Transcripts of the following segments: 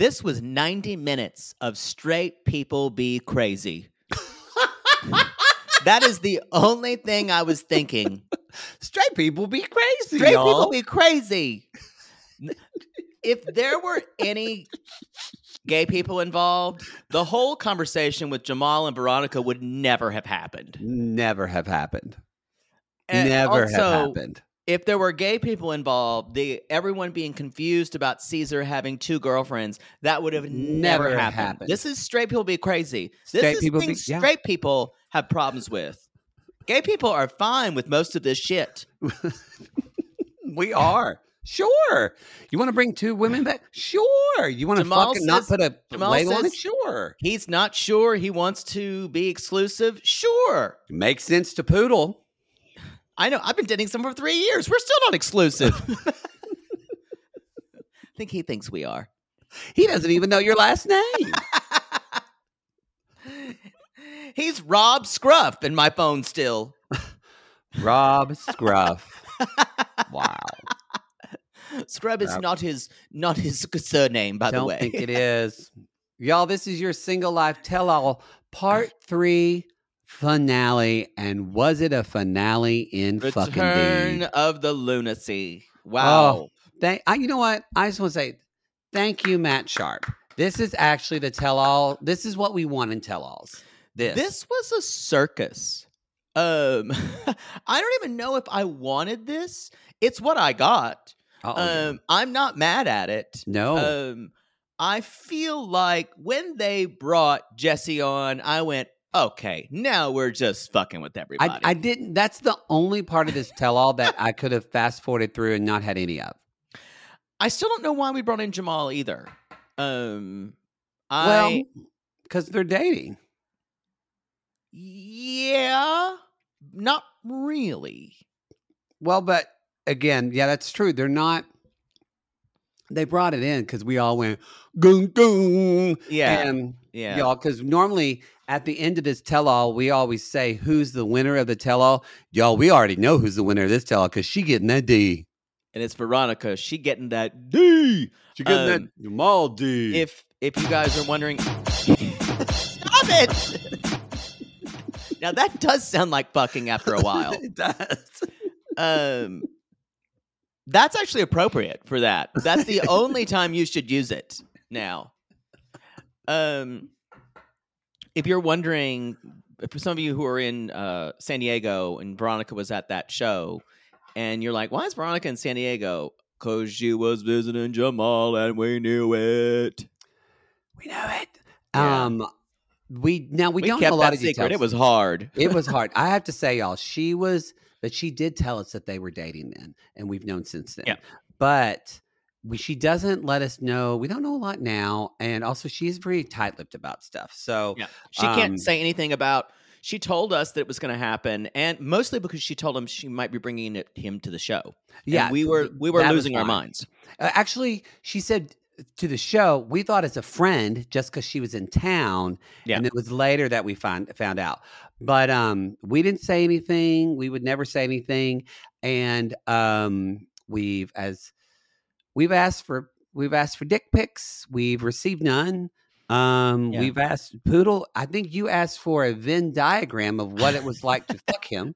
This was 90 minutes of straight people be crazy. that is the only thing I was thinking. Straight people be crazy, Straight y'all. people be crazy. If there were any gay people involved, the whole conversation with Jamal and Veronica would never have happened. Never have happened. And Never have happened. If there were gay people involved, the everyone being confused about Caesar having two girlfriends, that would have never, Never happened. happened. This is straight people be crazy. This Straight is people be- things yeah. straight people have problems with. Gay people are fine with most of this shit. We are. Sure. You want to bring two women back? Sure. You want to Jamal fucking not put a Jamal label on it? says- Sure. He's not sure he wants to be exclusive. Sure. Makes sense to Poodle. I know. I've been dating someone for three years. We're still not exclusive. I think he thinks we are. He doesn't even know your last name. He's Rob Scruff in my phone still. Rob Scruff. wow. Scrub is not his not his surname, by the Don't way. think it is. Y'all, this is your single life tell all part three finale. And was it a finale in fucking Return of the lunacy. Wow. Thank, I, you know what? I just want to say thank you, Matt Sharp. This is actually the tell all. This is what we want in tell alls. This. This was a circus. Um I don't even know if I wanted this. It's what I got. Uh-oh. Um I'm not mad at it. no. Um I feel like when they brought Jesse on, I went, okay, now we're just fucking with everybody. I, I didn't. That's the only part of this tell all that I could have fast forwarded through and not had any of. I still don't know why we brought in Jamal either. Um, Well, I because they're dating. yeah, not really. Well, but again, yeah, that's true. They're not. They brought it in because we all went goon goon. Yeah, and yeah. y'all, because normally at the end of this tell all, we always say who's the winner of the tell all. Y'all, we already know who's the winner of this tell all because she getting that D. and it's Veronica. She getting that D. She getting that Jamal D. If if you guys are wondering, stop it. now that does sound like fucking after a while. it does. Um, that's actually appropriate for that. That's the only time you should use it now. Um, if you're wondering, for some of you who are in uh, San Diego and Veronica was at that show, and you're like, why is Veronica in San Diego? Because she was visiting Jamal and we knew it. We know it. Yeah. Um, we now we, We, don't kept know a lot that of secret. details. It was hard. it was hard. I have to say, y'all, she was, but she did tell us that they were dating then, and we've known since then. Yeah. But we, she doesn't let us know. We don't know a lot now, and also she is very tight-lipped about stuff. So Yeah. She can't Um, say anything about. She told us that it was going to happen, and mostly because she told him she might be bringing it, him to the show. And yeah, we were we were losing our minds. Uh, actually, she said to the show, we thought as a friend just because she was in town, Yeah. and it was later that we found found out. But um, we didn't say anything. We would never say anything, and um, we've as we've asked for we've asked for dick pics. We've received none. Um, Yeah. we've asked Poodle. I think you asked for a Venn diagram of what it was like to fuck him.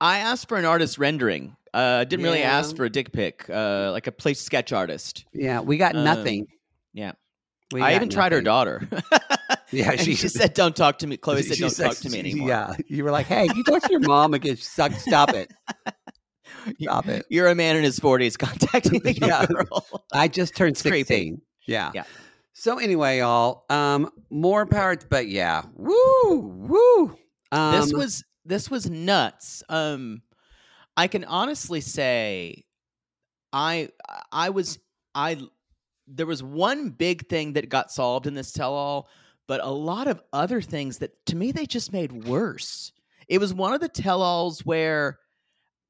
I asked for an artist rendering. Uh, I didn't really ask for a dick pic, uh, like a place sketch artist. Yeah, we got Um, nothing. yeah. We I got even tried her nothing. daughter. Yeah, And she- she, said, "Don't talk to me." Chloe said, She "Don't said- talk to me anymore." Yeah, you were like, "Hey, you talk to your mom again. Suck, stop it, stop it." You're a man in his 40s contacting the young Yeah. girl. I just turned creepy. sixteen. Yeah, Yeah. So anyway, y'all, um, more power. But yeah, woo, woo. Um, this was this was nuts. Um, I can honestly say, I I was I there was one big thing that got solved in this tell all, but a lot of other things that to me they just made worse. It was one of the tell alls where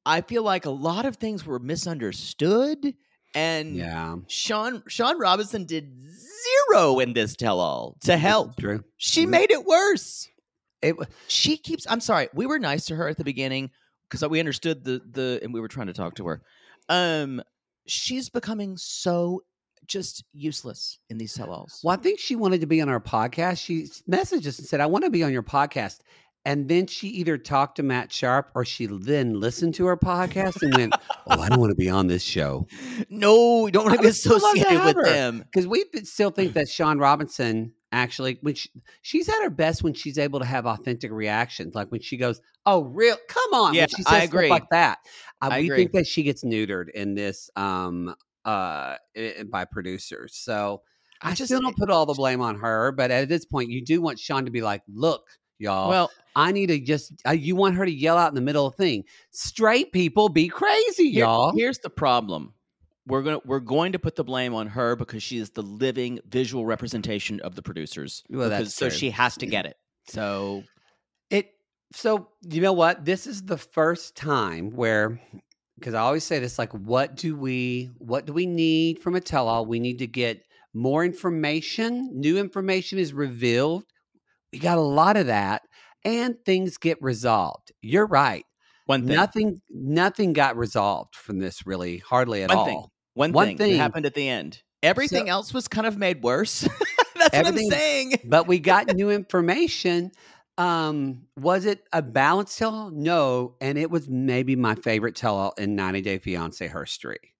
I feel like a lot of things were misunderstood and yeah, Sean Shaun Robinson did zero in this tell all to help. Drew. She made it worse It she keeps i'm sorry we were nice to her at the beginning because we understood the the and we were trying to talk to her um she's becoming so just useless in these tell-alls Well, I think she wanted to be on our podcast. She messaged us and said, I want to be on your podcast. And then she either talked to Matt Sharp or she then listened to our podcast and went, Oh, I don't want to be on this show. no we don't want to be would still love to associated with her. them Because we still think that Shaun Robinson actually, when she, she's at her best when she's able to have authentic reactions. Like when she goes, Oh, real? Come on. Yeah, she says I stuff agree. like that. Uh, I we agree. think that she gets neutered in this um, uh, by producers. So I, I just- still don't put all the blame on her, but at this point, you do want Shaun to be like, "Look, y'all, well I need to just." Uh, you want her to yell out in the middle of the thing. Straight people be crazy, y'all. here's the problem we're going to we're going to put the blame on her because she is the living visual representation of the producers Well, that's because- so true. she has to get it so It. So you know what? This is the first time where, because I always say this, like, what do we, what do we need from a tell-all? We need to get more information. New information is revealed. We got a lot of that, and things get resolved. You're right. one thing Nothing, nothing got resolved from this. Really, hardly at One all. thing. One, One thing, thing. happened at the end. Everything So- else was kind of made worse. That's Everything- what I'm saying. but we got new information. Um, was it a balance tell? No, and it was maybe my favorite tell all in 90 Day Fiance history.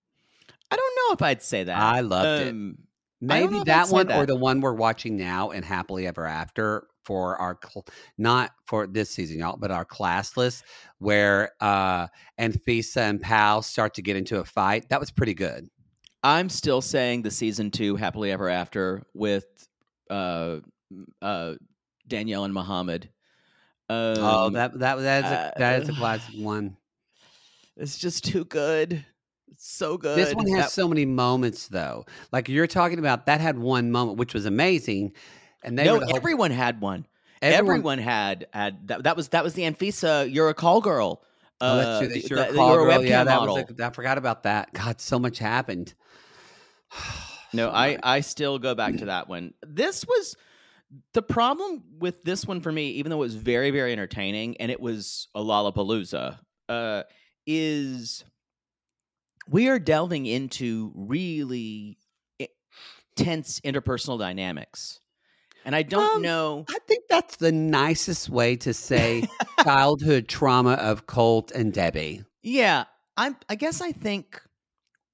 I don't know if I'd say that. I loved it. Um, I don't Maybe know if I'd that one or the one we're watching now and Happily Ever After for our cl- not for this season, y'all, but our class list where uh Anfisa and Pal start to get into a fight. That was pretty good. I'm still saying the season two happily ever after with uh, uh, Danielle and Muhammad. Um, oh, that that that is a, that is a uh, classic one. it's just too good. So good. This one has That- so many moments, though. Like you're talking about, that had one moment which was amazing, and they no, the whole- everyone had one. everyone- Everyone, had had that, that was that was the Anfisa. You're a call girl. Oh, that's uh, true. They the- sure the- call you're a girl. Yeah, that model. was. A, I forgot about that. God, so much happened. No, I. I still go back to that one. This was the problem with this one for me, even though it was very very entertaining and it was a Lollapalooza, uh, is we are delving into really tense interpersonal dynamics, and I don't Um, know. I think that's the nicest way to say childhood trauma of Colt and Debbie. Yeah, I'm. I guess I think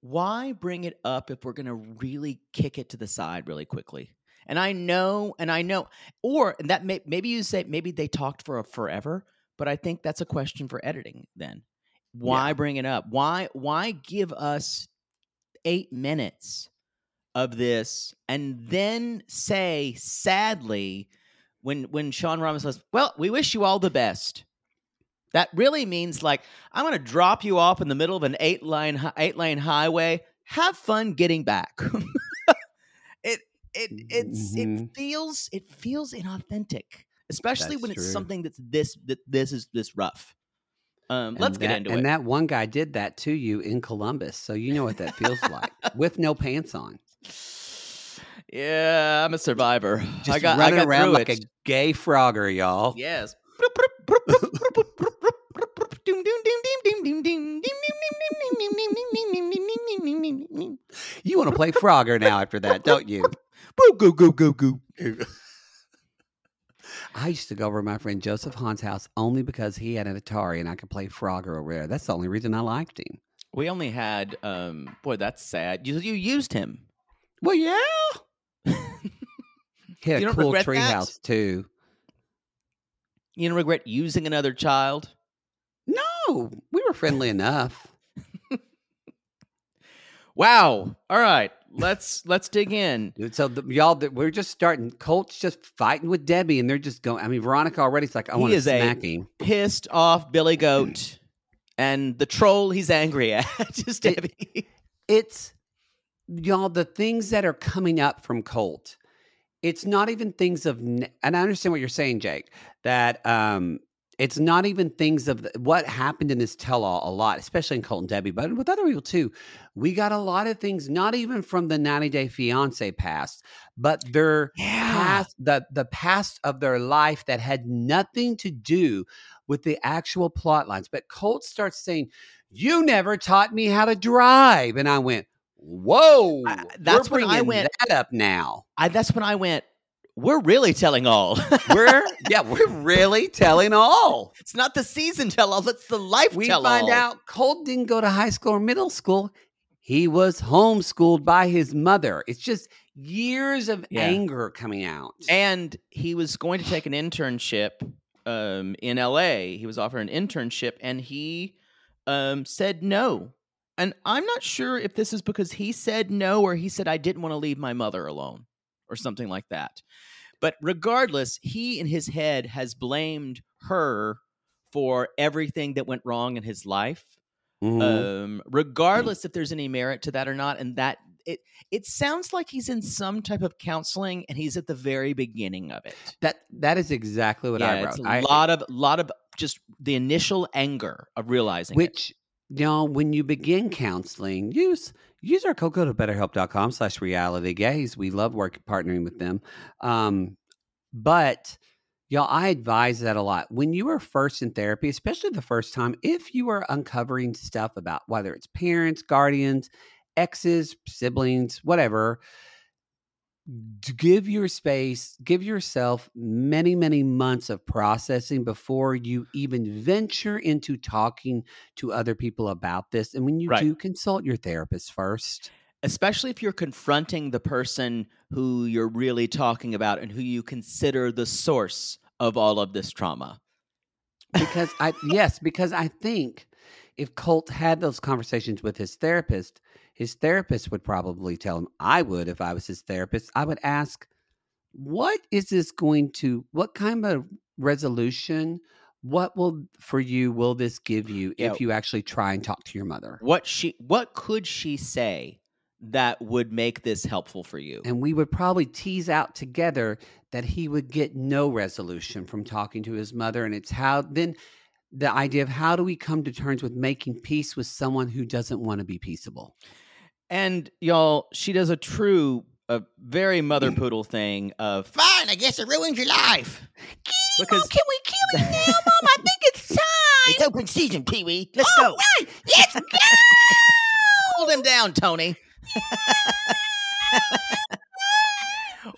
why bring it up if we're gonna really kick it to the side really quickly? And I know, and I know, or and that may, maybe you say maybe they talked for a forever, but I think that's a question for editing. Then, Why bring it up? Why why give us eight minutes of this and then say sadly when when Sean Ramos says, "Well, we wish you all the best." That really means like I'm going to drop you off in the middle of an eight line eight lane highway. Have fun getting back. it it it's Mhm. it feels it feels inauthentic, especially That's when it's true. something that's this that this is this rough. Um, let's And get into and it. And that one guy did that to you in Columbus, so you know what that feels like with no pants on. Yeah, I'm a survivor. Just I got I running got around like it. a gay frogger, y'all. Yes. You want to play Frogger now after that, don't you? Goo goo goo goo. I used to go over to my friend Joseph Hahn's house only because he had an Atari and I could play Frogger over there. That's the only reason I liked him. We only had um boy, that's sad. You you used him. Well, yeah. he had You a cool treehouse too. You don't regret using another child? No, we were friendly enough. Wow. All right. Let's let's dig in. Dude, so the, y'all, that we're just starting. Colt's just fighting with Debbie, and they're just going. I mean, Veronica already's like, I want to smack him. Pissed off Billy Goat and the troll he's angry at. Just It- Debbie. It's y'all the things that are coming up from Colt. It's not even things of, and I understand what you're saying, Jake. That um, it's not even things of the, what happened in this tell-all a lot, especially in Colt and Debbie, but with other people too. We got a lot of things, not even from the 90 Day Fiance past, but their Yeah. past, the the past of their life that had nothing to do with the actual plot lines. But Colt starts saying, "You never taught me how to drive," and I went, "Whoa!" I- that's when I went- that up now. I that's when I went, we're really telling all. We're yeah, we're really telling all. it's not the season tell all, it's the life We tell find all. out Colt didn't go to high school or middle school. He was homeschooled by his mother. It's just years of Yeah. anger coming out. And he was going to take an internship um, in LA. He was offered an internship and he um, said no. And I'm not sure if this is because he said no or he said, I didn't want to leave my mother alone or something like that. But regardless, he in his head has blamed her for everything that went wrong in his life Mhm. um, regardless if there's any merit to that or not. And that it it sounds like he's in some type of counseling, and he's at the very beginning of it. that that is exactly what I yeah, wrote. it's a I- lot of lot of just the initial anger of realizing it. which you when you begin counseling use use our code to betterhelp.com slash reality gays we love working partnering with them. Um but y'all i advise that a lot. When you are first in therapy especially the first time if you are uncovering stuff about whether it's parents guardians exes siblings whatever give your space, give yourself many, many months of processing before you even venture into talking to other people about this. And when you Right. do consult your therapist first, especially if you're confronting the person who you're really talking about and who you consider the source of all of this trauma. because I, yes, because I think if Colt had those conversations with his therapist, his therapist would probably tell him, I would, if I was his therapist, I would ask, what is this going to, what kind of resolution, what will, for you, will this give you Yeah. if you actually try and talk to your mother? What she what could she say that would make this helpful for you? And we would probably tease out together that he would get no resolution from talking to his mother. And it's how then the idea of how do we come to terms with making peace with someone who doesn't want to be peaceable? And y'all, she does a true, a very mother poodle thing of fine. I guess it ruined your life because can we kill him now, Mom? I think it's time. it's open season, Pee Wee. Let's All go. right, let's go. Hold him down, Tony.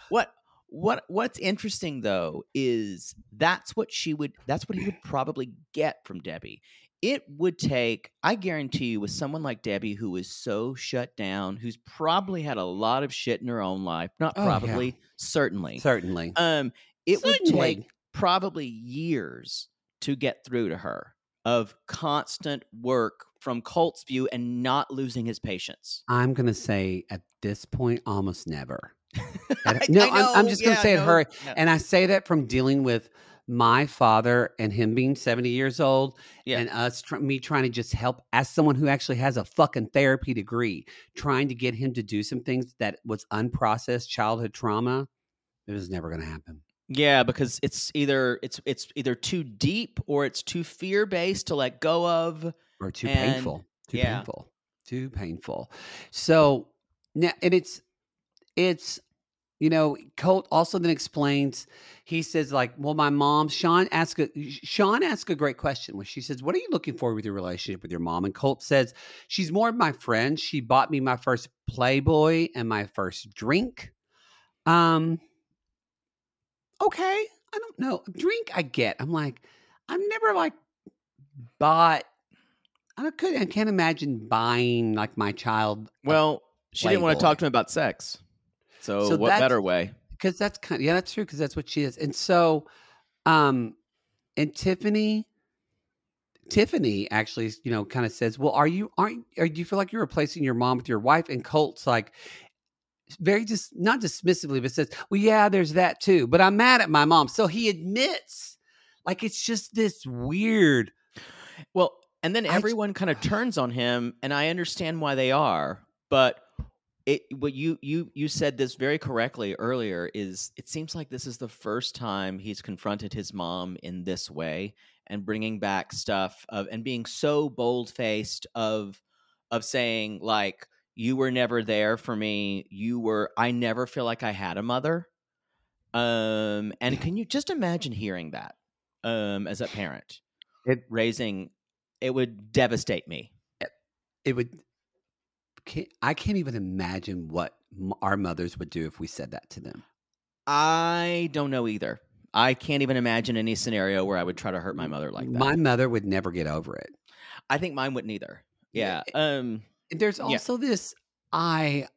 what what what's interesting though is that's what she would that's what he would probably get from Debbie. It would take, I guarantee you, with someone like Debbie who is so shut down, who's probably had a lot of shit in her own life, not Oh, yeah. probably, certainly. Certainly. Um, it would take probably years to get through to her. of constant work from Colt's view and not losing his patience. I'm gonna say at this point, almost never. I- no, I I'm, I'm just gonna yeah, say it her, no. and I say that from dealing with my father and him being 70 years old, Yeah. and us tr- me trying to just help as someone who actually has a fucking therapy degree, trying to get him to do some things that was unprocessed childhood trauma. It was never gonna happen. Yeah, because it's either it's it's either too deep or it's too fear based to let go of. or too And- painful too yeah. painful too painful so now and it's it's you know colt also then explains he says like well my mom sean asked a sean asked a great question when she says what are you looking for with your relationship with your mom? And colt says she's more of my friend. She bought me my first playboy and my first drink. Um okay i don't know drink i get i'm like i've never like bought I could I can't imagine buying like my child Well, she didn't want to talk to him about sex. So, So what better way? because that's kind of yeah that's true because that's what she is and so um and Tiffany Tiffany actually you know kind of says well are you aren't are do you feel like you're replacing your mom with your wife and Colt's like very just not dismissively but says well yeah there's that too but I'm mad at my mom so he admits like it's just this weird Well, and then everyone kind of turns on him, and I understand why they are. But it, what you you you said this very correctly earlier is it seems like this is the first time he's confronted his mom in this way and bringing back stuff of and being so bold faced of of saying like you were never there for me. You were i never feel like i had a mother. Um and can you just imagine hearing that um as a parent It- raising it would devastate me. It would can't, i can't even imagine what m- our mothers would do if we said that to them. I don't know either. I can't even imagine any scenario where i would try to hurt my mother like that. my mother would never get over it. I think mine wouldn't either. Yeah, yeah um there's Yeah. also this i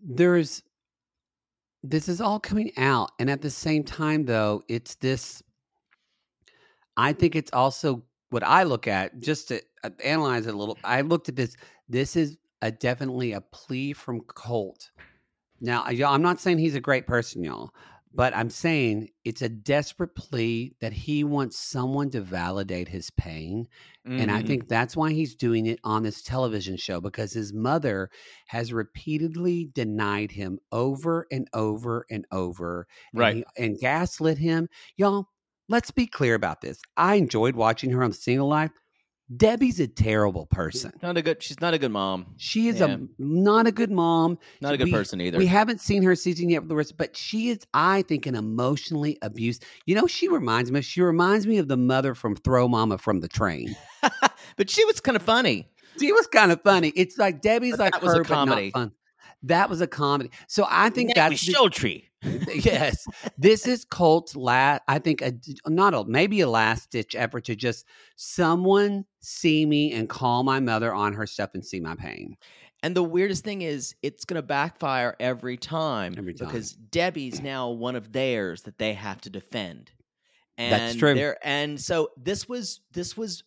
there's this is all coming out and at the same time though it's this i think it's also what i look at just to uh, analyze it a little i looked at this this is a definitely a plea from colt now y'all, i'm not saying he's a great person y'all but i'm saying it's a desperate plea that he wants someone to validate his pain and I mhm. think that's why he's doing it on this television show because his mother has repeatedly denied him over and over and over. and Right. he- And, gaslit him. Y'all, let's be clear about this. I enjoyed watching her on Single Life. Debbie's a terrible person. not a good she's not a good mom She is Yeah. a not a good mom. not a good We- person either We haven't seen her season yet with the rest, but she is, I think, an emotionally abused. You know, she reminds me. She reminds me of the mother from Throw Mama from the Train. but she was kind of funny She was kind of funny. It's like Debbie's But like that was a her, not comedy. That was a comedy. So I think that's the- Sultry. yes. This is Colt's last. I think a not a maybe a last ditch effort to just someone see me and call my mother on her stuff and see my pain. And the weirdest thing is, it's going to backfire every time, Every time. because Debbie's now one of theirs that they have to defend. And That's true. And so this was this was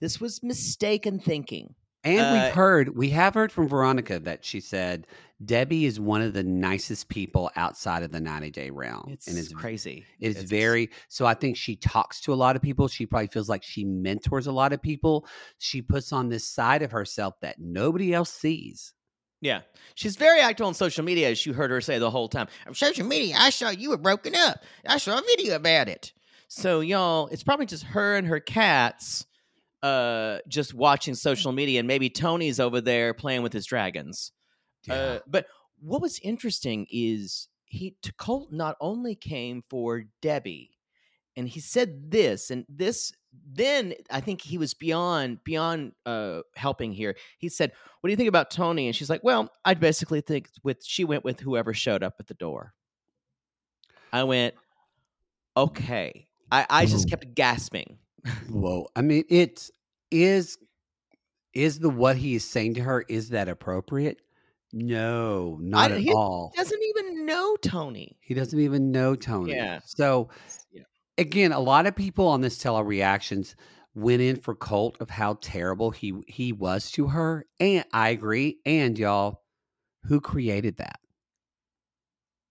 this was mistaken thinking. And Uh, we've heard, we have heard from Veronica that she said Debbie is one of the nicest people outside of the 90 day realm. It's, and it's crazy. It's, It's- very so. I think she talks to a lot of people. She probably feels like she mentors a lot of people. She puts on this side of herself that nobody else sees. Yeah, she's very active on social media, as you heard her say the whole time. On social media, I saw you were broken up. I saw a video about it. So y'all, it's probably just her and her cats, uh, just watching social media, and maybe Tony's over there playing with his dragons. Uh, but what was interesting is he to Colt not only came for Debbie, and he said this and this. Then I think he was beyond beyond uh, helping here. He said, "What do you think about Tony?" And she's like, "Well, I basically think with she went with whoever showed up at the door." I went, "Okay." I, I just kept gasping. Whoa. I mean, it is is is the what he is saying to her is that appropriate? No, not I- at he all. Doesn't even know Tony. He doesn't even know Tony. Yeah. So Yeah. again, a lot of people on this tele reactions went in for Colt of how terrible he he was to her, and I agree. And y'all, who created that?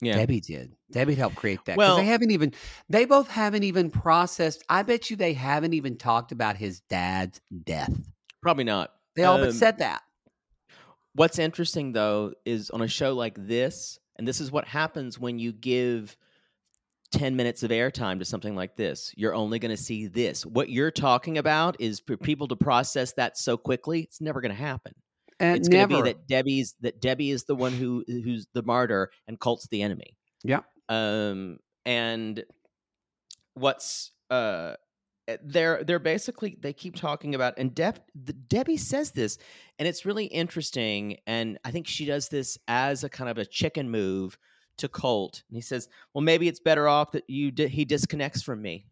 Yeah. Debbie did. Debbie helped create that. Well- they haven't even. They both haven't even processed. I bet you they haven't even talked about his dad's death. Probably not. They all but Um, said that. What's interesting though is on a show like this, and this is what happens when you give 10 minutes of airtime to something like this. You're only going to see this. What you're talking about is for people to process that so quickly, it's never going to happen. And it's going to be that Debbie's that Debbie is the one who who's the martyr and Colt's the enemy. Yeah. Um and what's uh eh, they're they're basically they keep talking about and Deb the, Debbie says this and it's really interesting and I think she does this as a kind of a chicken move to Colt and he says, "Well, maybe it's better off that you di- he disconnects from me."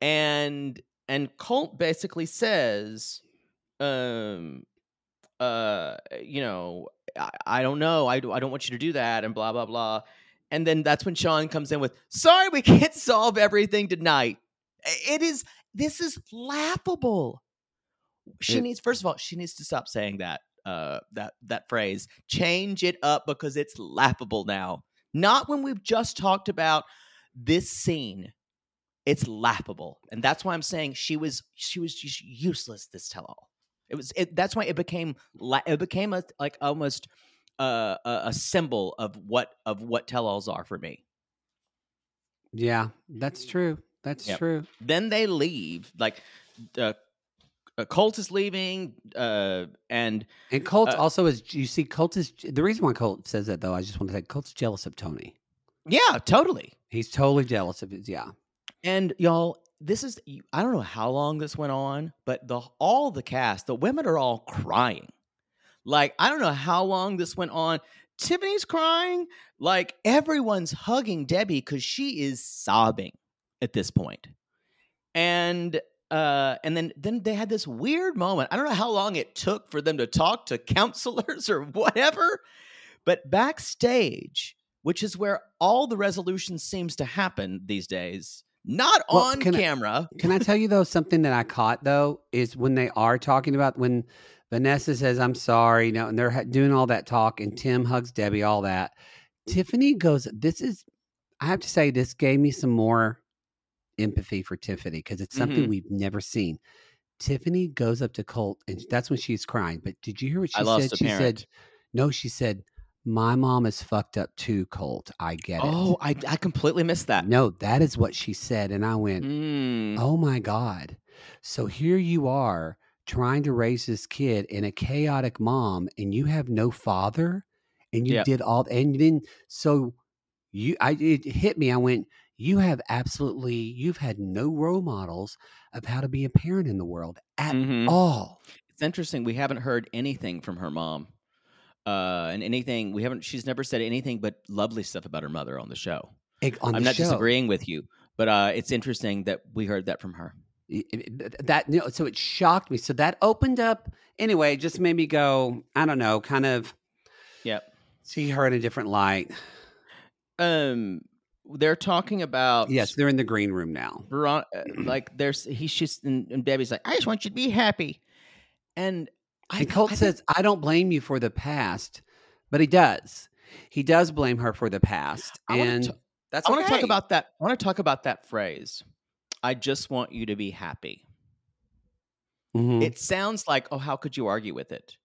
And and Colt basically says, um uh you know I, I don't know I, I don't want you to do that and blah blah blah. And then that's when sean comes in with sorry we can't solve everything tonight. It is this is laughable. She It- needs first of all she needs to stop saying that uh that that phrase. Change it up because it's laughable now. Not when we've just talked about this scene. It's laughable. And that's why i'm saying she was she was just useless this tell all it was it, that's why it became it became a like almost uh, a, a symbol of what of what tell-alls are for me yeah, that's true. That's Yep. true. then they leave like uh, uh, colt is leaving uh and And Colt Uh, also is. You see, Colt is the reason why Colt says that though. I just want to say Colt's jealous of Tony. yeah totally He's totally jealous of his. Yeah. And y'all, this is I don't know how long this went on, but the all the cast, the women are all crying. Like I don't know how long this went on. Tiffany's crying. Like everyone's hugging Debbie cuz she is sobbing at this point. And uh and then then they had this weird moment. I don't know how long it took for them to talk to counselors or whatever, but backstage, which is where all the resolution seems to happen these days, not Well, on can I- camera. Can I tell you though something that I caught though is when they are talking about when Vanessa says I'm sorry, you know, and they're ha- doing all that talk, and Tim hugs Debbie, all that. Tiffany goes, "This is." I have to say, this gave me some more empathy for Tiffany because it's something Mhm. we've never seen. Tiffany goes up to Colt, and that's when she's crying. But did you hear what she I said? she parent. said, "No," she said, "My mom is fucked up too, Colt. I get it." Oh, I, I completely missed that. no, that is what she said, and I went, Mm. Oh my God. So here you are trying to raise this kid in a chaotic mom and you have no father and you Yep. did all and then so you I it hit me. I went, you have absolutely you've had no role models of how to be a parent in the world at Mhm. all. It's interesting. We haven't heard anything from her mom. Uh, and anything we haven't. She's never said anything but lovely stuff about her mother on the show. On I'm not show. disagreeing with you, but uh, it's interesting that we heard that from her. That you know, so it shocked me. So that opened up anyway, just made me go, I don't know, kind of Yep. see her in a different light. Um, they're talking about Yes, they're in the green room now. Veron- uh, like there's he's just and, and Debbie's like, I just want you to be happy, and I, And Colt I says, I don't blame you for the past, but he does. He does blame her for the past. I And ta- that's I want to talk about that. I want to talk about that phrase. I just want you to be happy. Mhm. It sounds like, oh, how could you argue with it?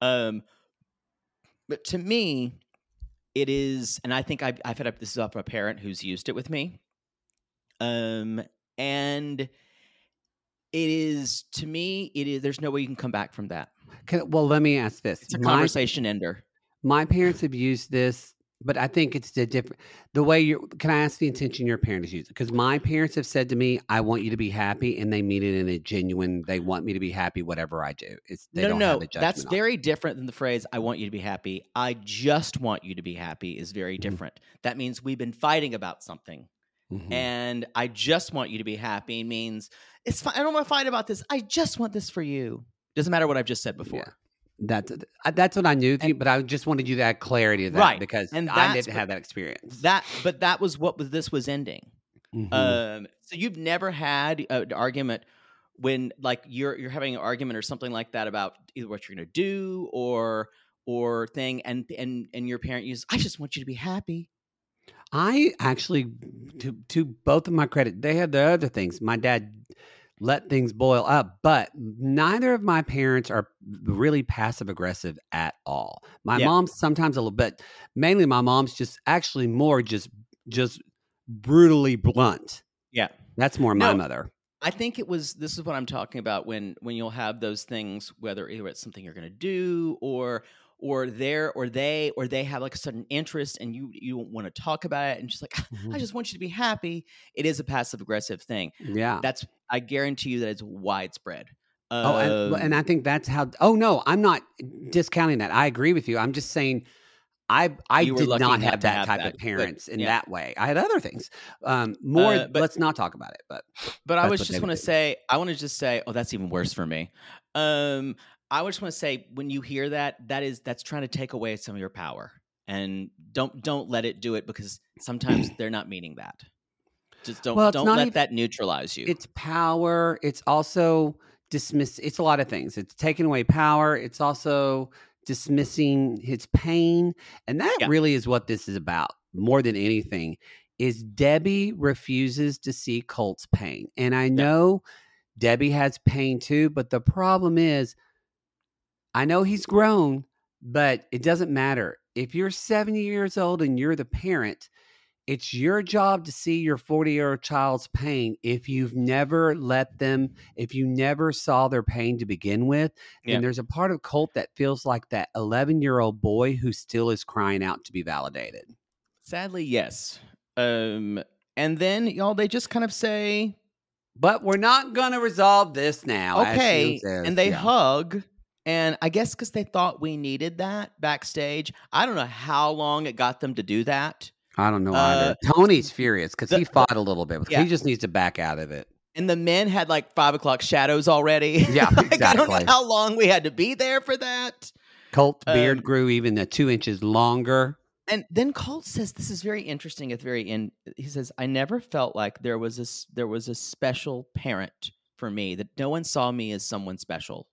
Um, but to me, it is, and I think I've, I've had a, this is off a parent who's used it with me. Um, and it is to me, it is. There's no way you can come back from that. Can- well, let me ask this. It's a my, conversation ender. my parents have used this, but I think it's the different the way you can I ask the intention your parents use it? Because my parents have said to me, I want you to be happy, and they mean it in a genuine, they want me to be happy, whatever I do. It's they no, don't no, have a judgment. That's on very different than the phrase "I want you to be happy." I just want you to be happy is very Mhm. different. That means we've been fighting about something. Mhm. and I just want you to be happy means it's fine. I don't want to fight about this. I just want this for you. Doesn't matter what I've just said before. That's uh, that's what I knew, And- but I just wanted you to add clarity to that Right, because and I that's didn't have that experience. That, but that was what was this was ending. Mhm. Um, so you've never had an argument when like you're you're having an argument or something like that about either what you're going to do or or thing and and and your parent uses I just want you to be happy. I actually, to to both of my credit, they had the other things. My dad let things boil up, but neither of my parents are really passive aggressive at all. My Yeah. mom's sometimes a little bit, mainly my mom's just actually more just just brutally blunt. Yeah. That's more my No. mother. I think it was this is what I'm talking about when when you'll have those things whether either it's something you're going to do or or they're or they or they have like a sudden interest and you you want to talk about it and just like I just want you to be happy. It is a passive aggressive thing. Yeah. That's I guarantee you that it's widespread. Oh, and, Um, and I think that's how. Oh no, I'm not discounting that. I agree with you. I'm just saying, I I did not not have that have type that, of but parents in yeah. that way. I had other things. Um, more. Uh, but- let's not talk about it. But But I was just want to say, I want to just say, oh, that's even worse for me. Um, I just want to say, when you hear that, that is that's trying to take away some of your power, and don't don't let it do it because sometimes they're not meaning that. Just don't Well, don't let even- that neutralize you. it's power. It's also dismiss. It's a lot of things. It's taking away power. It's also dismissing his pain, and that Yeah. really is what this is about more than anything. Is Debbie refuses to see Colt's pain, and I know Debbie has pain too. But the problem is, I know he's grown, but it doesn't matter. If you're 70 years old and you're the parent, it's your job to see your 40 year old child's pain if you've never let them, if you never saw their pain to begin with. Yeah. And there's a part of Colt that feels like that 11 year old boy who still is crying out to be validated. Sadly, yes. Um, and then y'all, they just kind of say, But we're not going to resolve this now. okay, and they Yeah. hug. And I guess because they thought we needed that backstage. I don't know how long it got them to do that. I don't know Uh, either. Tony's furious because he fought a little bit. Yeah. He just needs to back out of it. And the men had like five o'clock shadows already. Yeah, Like, I don't know how long we had to be there for that. Colt's beard Um, grew even a two inches longer. And then Colt says this is very interesting at the very end. He says, "I never felt like there was a there was a special parent for me that no one saw me as someone special."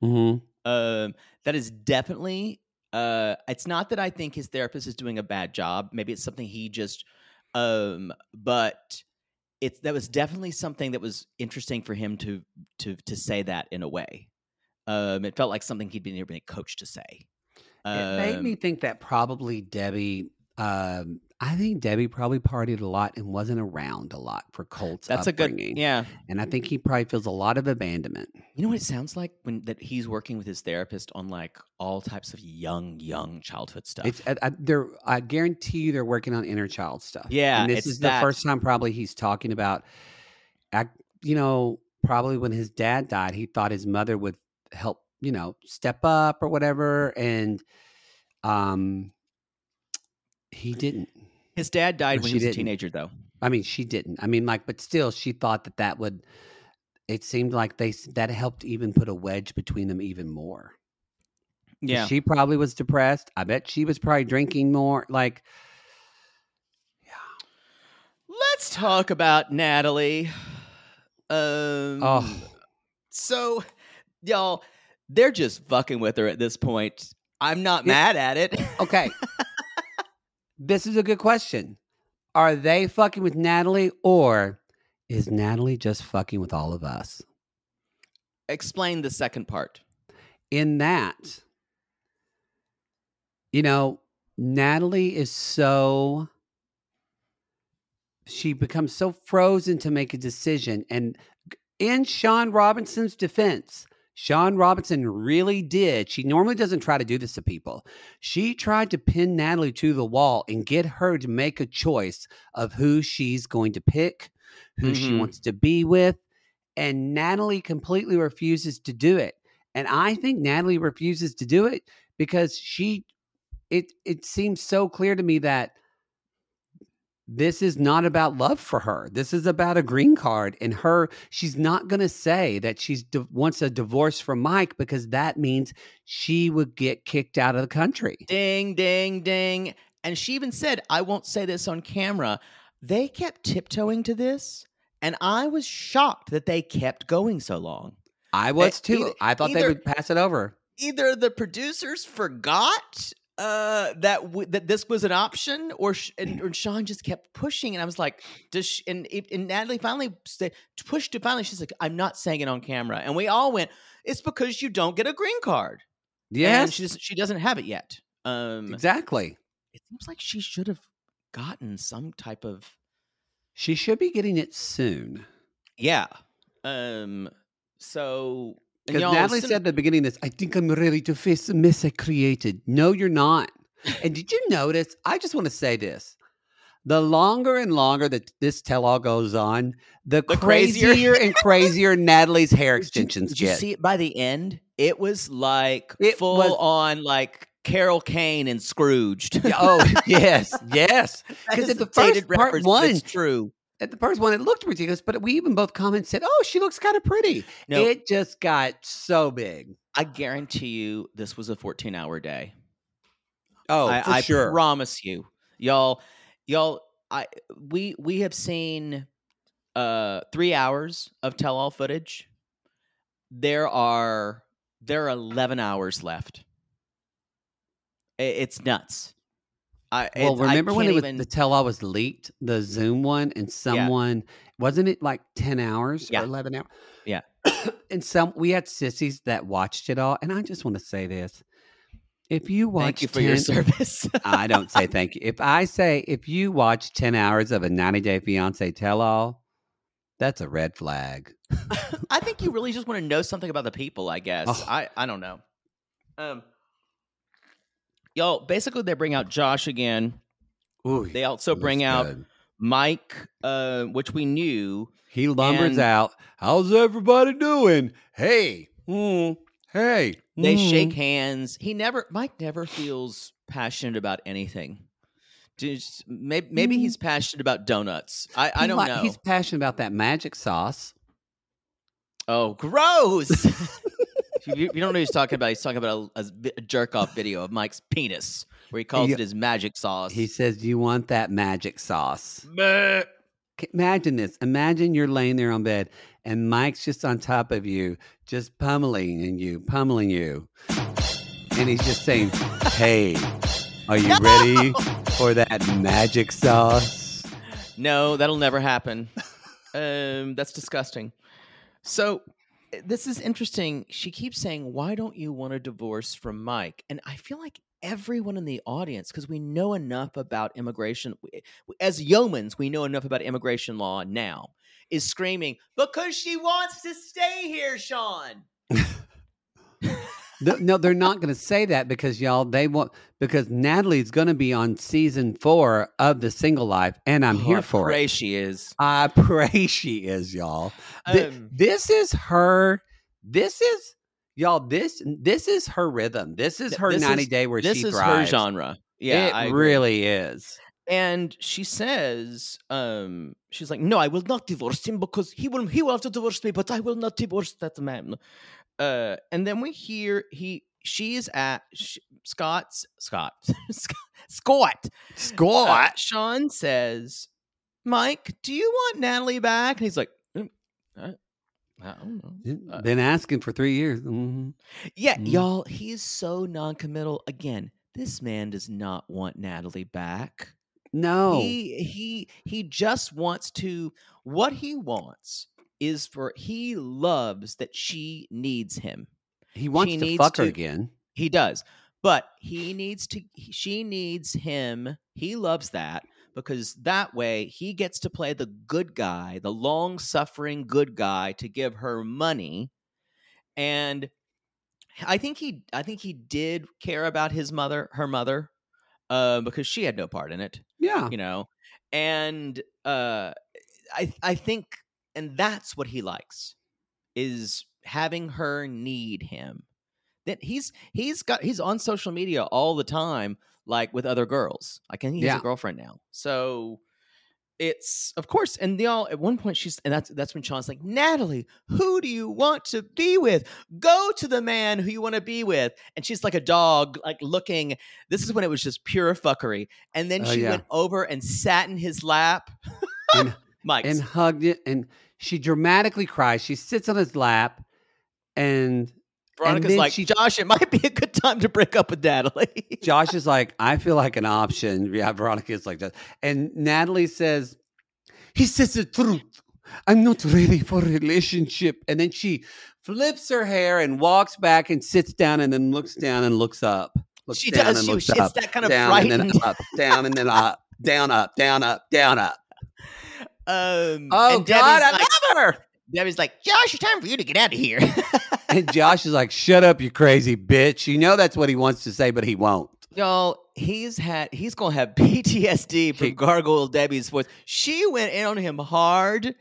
Hmm Um, that is definitely. Uh, it's not that I think his therapist is doing a bad job. Maybe it's something he just. Um, but it's that was definitely something that was interesting for him to to to say that in a way. Um, it felt like something he'd been been coached to say. It made me Um, think that probably Debbie. Um, I think Debbie probably partied a lot and wasn't around a lot for Colt's That's a good, upbringing. yeah. and I think he probably feels a lot of abandonment. You know what it sounds like when that he's working with his therapist on like all types of young, young childhood stuff. It's I, I, they're I guarantee you they're working on inner child stuff. Yeah, and this is that- the first time probably he's talking about. Act, you know, probably when his dad died, he thought his mother would help. You know, step up or whatever, and um, he didn't. His dad died when she he was a didn't. teenager, though. I mean, she didn't. I mean, like, but still, she thought that that would. It seemed like they that helped even put a wedge between them even more. Yeah, she probably was depressed. I bet she was probably drinking more. Like, yeah. let's talk about Natalie. Um, oh, so y'all, they're just fucking with her at this point. I'm not mad at it. okay. this is a good question. Are they fucking with Natalie, or is Natalie just fucking with all of us? Explain the second part. in that, you know, Natalie is so she becomes so frozen to make a decision. And in Shaun Robinson's defense, Shaun Robinson really did. She normally doesn't try to do this to people. She tried to pin Natalie to the wall and get her to make a choice of who she's going to pick, who she Mhm. wants to be with. And Natalie completely refuses to do it. And I think Natalie refuses to do it because she it it seems so clear to me that this is not about love for her. This is about a green card and her she's not going to say that she di- wants a divorce from Mike because that means she would get kicked out of the country. Ding, ding, ding. And she even said, I won't say this on camera. they kept tiptoeing to this, and I was shocked that they kept going so long. I was too. either- I thought they would pass it over. Either the producers forgot uh, that w- that this was an option, or sh- and, or Sean just kept pushing, and I was like, "Does?" She, and, and Natalie finally said, pushed to finally. She's like, "I'm not saying it on camera," and we all went, "It's because you don't get a green card." And Yes, she doesn't, she doesn't have it yet. Um, exactly. it seems like she should have gotten some type of She should be getting it soon. yeah. Um. So and Because Natalie said at the beginning of this, I think I'm ready to face the mess I created. No, you're not. and did you notice? I just want to say this. The longer and longer that this tell all goes on, the, The crazier- crazier and crazier Natalie's hair Did you- extensions Did you get. see it by the end? It was like It full was- on like Carol Kane and Scrooged. Oh, yes, yes. Because the first part one, true. At the first one, it looked ridiculous, but we even both commented said, "Oh, she looks kind of pretty." No. It just got so big. I guarantee you, this was a 14 hour day. Oh, I, for I sure. promise you, y'all, y'all. I we we have seen uh three hours of tell all footage. There are there are 11 hours left. It's nuts. I well, it's- I remember when it was even- the tell all was leaked, the Zoom one, and someone wasn't it like ten hours Yeah. or eleven hours? Yeah. and some we had sissies that watched it all, and I just want to say this: if you watch, Thank you for your service. I don't say thank you. If I say if you watch ten hours of a ninety day fiance tell all, that's a red flag. I think you really just want to know something about the people. I guess Oh. I I don't know. Um, y'all. Basically, they bring out Josh again. Ooh, They also bring out Mike, uh, which we knew. He lumbers and- out. How's everybody doing? Hey, mm, hey. They mm." shake hands. He never, Mike never feels passionate about anything. Just maybe, maybe he's passionate about donuts. I, I Mm. Don't know. He's passionate about that magic sauce. Oh, gross! if you, you don't know what he's talking about, he's talking about a, a a jerk off video of Mike's penis where he calls He- it his magic sauce. He says, "Do you want that magic sauce?" C- Imagine this. Imagine you're laying there on bed, and Mike's just on top of you, just pummeling and you, pummeling you, and he's just saying, "Hey, are you ready for that magic sauce?" No, that'll never happen. um, that's disgusting. So this is interesting. She keeps saying, "Why don't you want a divorce from Mike?" And I feel like everyone in the audience, because we know enough about immigration, as yeomans, we know enough about immigration law now, is screaming because she wants to stay here, Sean. No, they're not going to say that because y'all they want because Natalie's going to be on season four of the Single Life, and I'm Oh, here I for pray it. She is. I pray she is, y'all. Th- Um, this is her. This is y'all. This this is her rhythm. This is her this ninety is- day where this she is thrives. her genre. Yeah, it really is. and she says um she's like no i will not divorce him because he will he will have to divorce me but i will not divorce that man uh and then we hear he she is at sh- scott's scott scott Scott. uh, sean says mike do you want natalie back and he's like "Mm, I, I don't know uh, Been asking for three years. Mhm. yeah, Mm. y'all, he is so non-committal. Again, this man does not want Natalie back. No, He he he just wants to what he wants is for he loves that she needs him. he wants she to needs fuck her to- again. He does. But he needs to she needs him. He loves that because that way he gets to play the good guy, the long-suffering good guy to give her money. And I think he I think he did care about his mother, her mother, uh, because she had no part in it Yeah, you know and uh i i think and that's what he likes is having her need him that he's he's got he's on social media all the time like with other girls like and he has Yeah. a girlfriend now so it's of course, and they all at one point she's and that's that's when Sean's like, Natalie, who do you want to be with? Go to the man who you want to be with. And she's like a dog, like looking. This is when it was just pure fuckery. And then Oh, she yeah. went over and sat in his lap. And- Mike. and hugged it and she dramatically cries. She sits on his lap and Veronica's then like, she- Josh, it might be a good time to break up with Natalie. Josh is like, I feel like an option. Yeah, Veronica is like that. And Natalie says, He says the truth. I'm not ready for a relationship. And then she flips her hair and walks back and sits down and then looks down and looks up. Looks She down does. and She- looks up. that kind of down and then up, down and then up, down, up, down, up, down, up. Um, Oh, and God, Debbie's I like, love her. Debbie's like, Josh, it's time for you to get out of here. And Josh is like, Shut up, you crazy bitch. You know that's what he wants to say, but he won't. Y'all, he's had he's gonna have PTSD from Gargoyle Debbie's voice. She went in on him hard,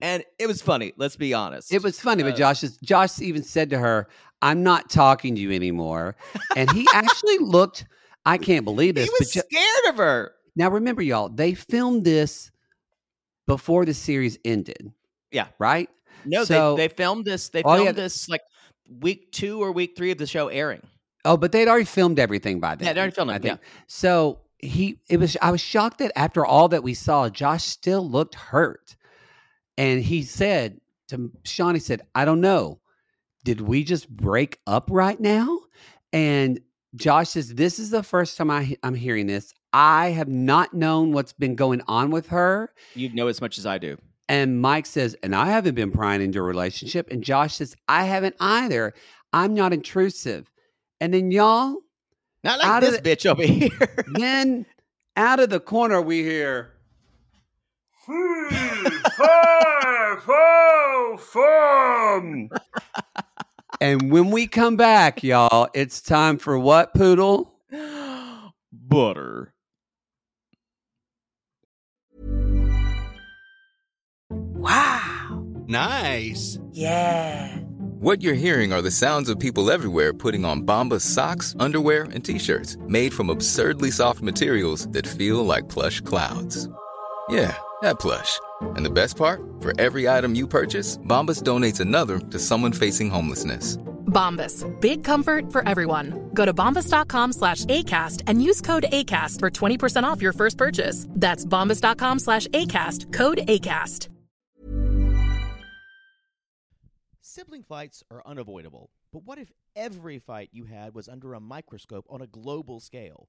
and it was funny. Let's be honest. It was funny, but Uh, Josh is, Josh even said to her, "I'm not talking to you anymore," and he actually looked. I can't believe this. he was but scared of her. now remember, y'all, they filmed this before the series ended. Yeah. right. No, So- they they filmed this. They Oh, filmed yeah. this like week two or week three of the show airing. Oh, but they'd already filmed everything by then. Yeah, they already filmed it, think. So he, it was. I was shocked that after all that we saw, Josh still looked hurt, and he said to Sean, he said, "I don't know. Did we just break up right now?" And Josh says, "This is the first time I, I'm hearing this. I have not known what's been going on with her." You know as much as I do. And Mike says, and I haven't been prying into a relationship. And Josh says, I haven't either. I'm not intrusive. And then y'all, Not like Out of this the- bitch over here. then out of the corner we hear, and when we come back, y'all, it's time for what, Poodle? Butter. Wow. Nice. Yeah. What you're hearing are the sounds of people everywhere putting on Bombas socks, underwear, and t-shirts made from absurdly soft materials that feel like plush clouds. Yeah, that plush. And the best part? For every item you purchase, Bombas donates another to someone facing homelessness. Bombas. Big comfort for everyone. Go to bombas.com slash ACAST and use code ACAST for 20% off your first purchase. That's bombas.com slash ACAST. Code ACAST. Sibling fights are unavoidable, but what if every fight you had was under a microscope on a global scale?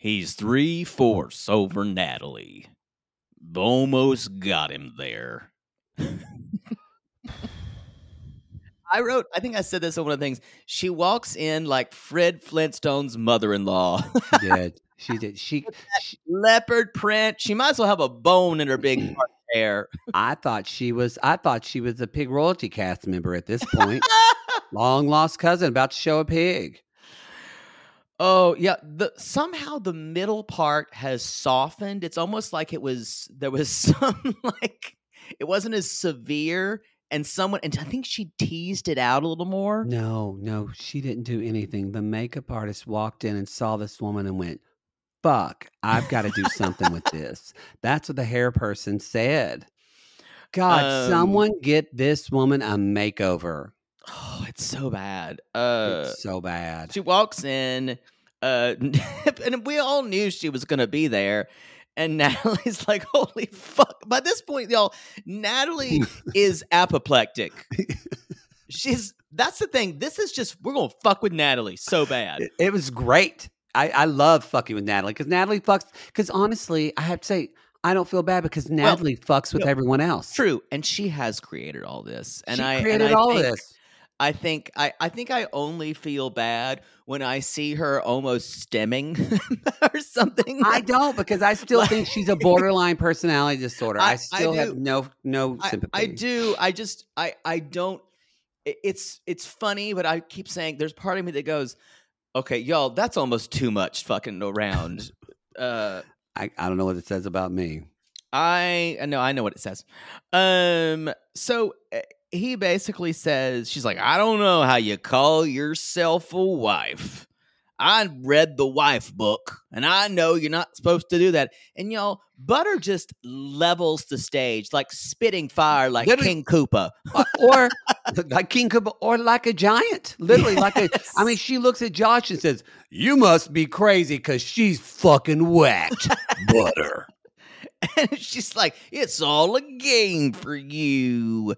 He's three fourths over Natalie. Almost got him there. I wrote, I think I said this on one of the things. She walks in like Fred Flintstone's mother in law. She did. She did. She, she Leopard print. She might as well have a bone in her big hair. I thought she was I thought she was a pig royalty cast member at this point. Long lost cousin about to show a pig. Yeah, the somehow the middle part has softened. It's almost like it was there was some like it wasn't as severe and someone and I think she teased it out a little more. No, no, she didn't do anything. The makeup artist walked in and saw this woman and went, Fuck, I've got to do something with this. That's what the hair person said. God, Um, someone get this woman a makeover. Oh, it's so bad. Uh it's so bad. she walks in uh and we all knew she was going to be there. And Natalie's like, holy fuck. By this point, y'all, Natalie is apoplectic. She's that's the thing. This is just we're gonna fuck with Natalie so bad. It, it was great. I, I love fucking with Natalie because Natalie fucks. Because honestly, I have to say, I don't feel bad because Natalie fucks with no, everyone else. True, and she has created all this, and she I and created I all think, this. I think I I think I only feel bad when I see her almost stemming or something. I don't because I still think she's a borderline personality disorder. I, I- I still have no no sympathy. I do. I just I I don't. It's it's funny, but I keep saying there's part of me that goes, okay, y'all, that's almost too much fucking around. uh, I, I don't know what it says about me. I know I know what it says. Um, so uh, he basically says she's like, I don't know how you call yourself a wife. I read the wife book, and I know you're not supposed to do that. And y'all, Butter just levels the stage like spitting fire, like Literally- King Koopa. Or like King Koopa, or like a giant. Literally, like a. I mean, she looks at Josh and says, "You must be crazy because she's fucking whacked butter." and she's like, "It's all a game for you."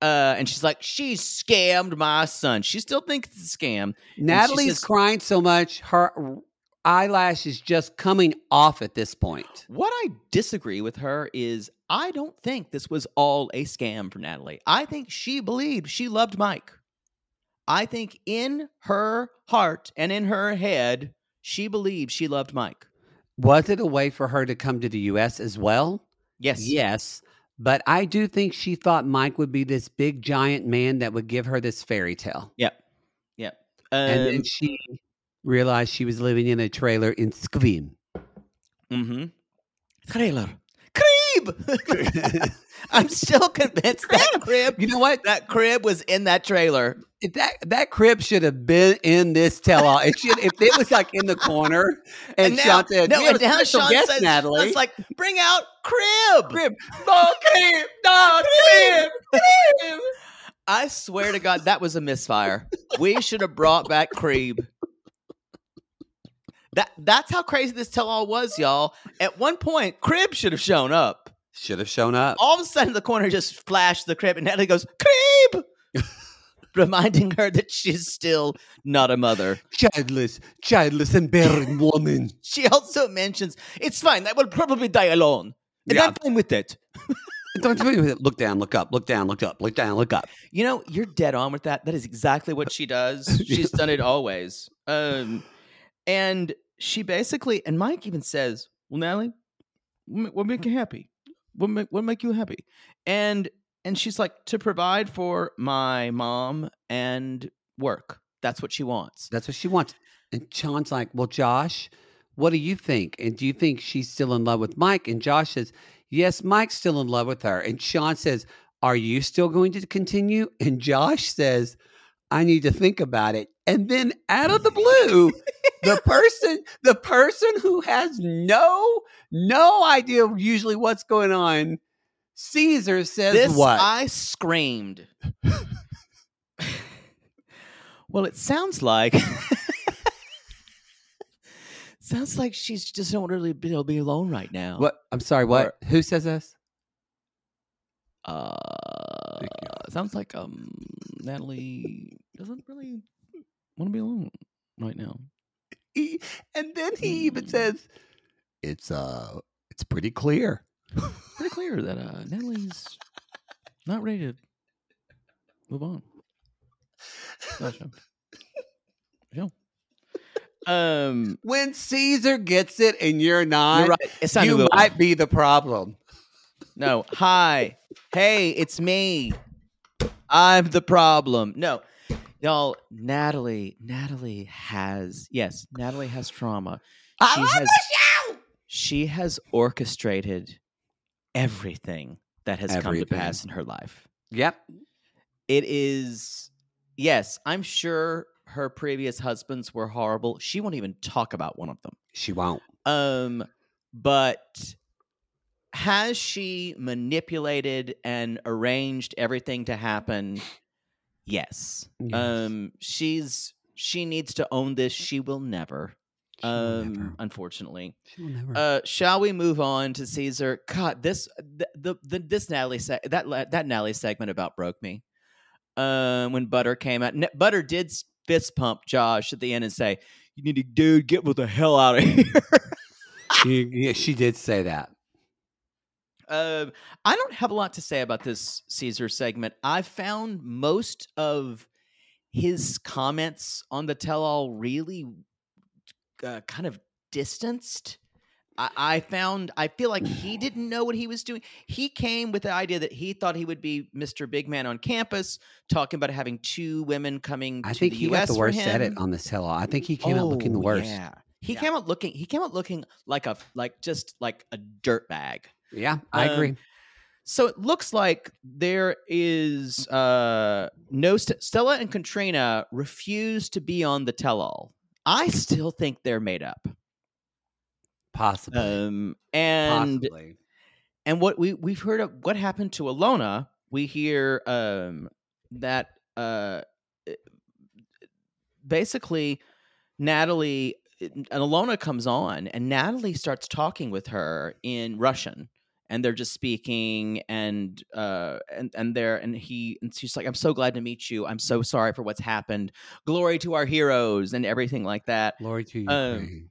Uh, and she's like, "She scammed my son." She still thinks it's a scam. Natalie's says- crying so much, her eyelash is just coming off at this point. What I disagree with her is I don't think this was all a scam for Natalie. I think she believed she loved Mike. I think in her heart and in her head, she believed she loved Mike. Was it a way for her to come to the U.S. as well? Yes. Yes. But I do think she thought Mike would be this big giant man that would give her this fairy tale. Yep. Yep. and Um, then she realized she was living in a trailer in Sequim. mm-hmm. Trailer. Crib. I'm still convinced that crib. You know what? That crib was in that trailer. if that that crib should have been in this tell-all. It should if it was like in the corner and, now, Sean said, no, "We have and a now special Sean guest, says, Natalie." It's like, bring out crib. crib, no crib, no crib, crib. I swear to God, that was a misfire. We should have brought back crib. That that's how crazy this tell all was, y'all. At one point, Crib should have shown up. Should have shown up. All of a sudden, the corner just flashed the crib, and Natalie goes, Creep! Reminding her that she's still not a mother. Childless, childless and barren woman. She also mentions, It's fine, I will probably die alone. And Yeah. I'm fine with it. Don't do it. Look down, look up, look down, look up, look down, look up. You know, you're dead on with that. That is exactly what she does. She's done it always. Um, and she basically, and Mike even says, "Well, Natalie, what make you happy? What make what make you happy?" And and she's like, "To provide for my mom and work. That's what she wants." That's what she wants. And Sean's like, Well, Josh, what do you think? And do you think she's still in love with Mike? And Josh says, Yes, Mike's still in love with her. And Sean says, Are you still going to continue? And Josh says, I need to think about it. And then out of the blue, the person, the person who has no, no idea usually what's going on, Caesar says This what? I screamed. well, it sounds like sounds like she's just don't really be, be alone right now. what? I'm sorry, what? Who says this? Uh, sounds like um Natalie doesn't really want to be alone right now. He- and then he even says, "It's uh, it's pretty clear." Pretty clear that uh Natalie's not ready to move on. Gotcha. Sure. Um, When Caesar gets it and you're not, you're right. It's time to you might be the problem. No. Hi. Hey, it's me. I'm the problem. No. Y'all, Natalie, Natalie has yes, Natalie has trauma. I She love has- the show. She has orchestrated everything that has come to pass in her life. Yep. It is yes, I'm sure her previous husbands were horrible. She won't even talk about one of them. She won't. Um, but has she manipulated and arranged everything to happen? Yes. Yes. Um, she's she needs to own this. She will never. She um, never. unfortunately. She will never. Uh, shall we move on to Caesar? God, this the the, the this Natalie se- that that Natalie segment about broke me. Um, when Butter came out, N- Butter did fist pump Josh at the end and say, "You need to, dude, get with the hell out of here." she, yeah, she did say that. Um, I don't have a lot to say about this Caesar segment. I found most of his comments on the tell-all really uh, kind of distanced. I, I found I feel like he didn't know what he was doing. He came with the idea that he thought he would be Mr. Big Man on campus, talking about having two women coming. I think he US got the worst at it on this tell-all. I think he came out looking the Oh, worst. Yeah. He Yeah. came out looking. He came out looking like a like just like a dirt bag. Yeah, I Um, agree. So it looks like there is uh no St- Stella and Katrina refuse to be on the tell-all. I still think they're made up. Possibly. Um and Possibly. and what we we've heard of what happened to Alona, we hear um that uh basically Natalie and Alona comes on and Natalie starts talking with her in Russian and they're just speaking and uh and and they're and he and she's like I'm so glad to meet you. I'm so sorry for what's happened. Glory to our heroes and everything like that. Glory to you. um,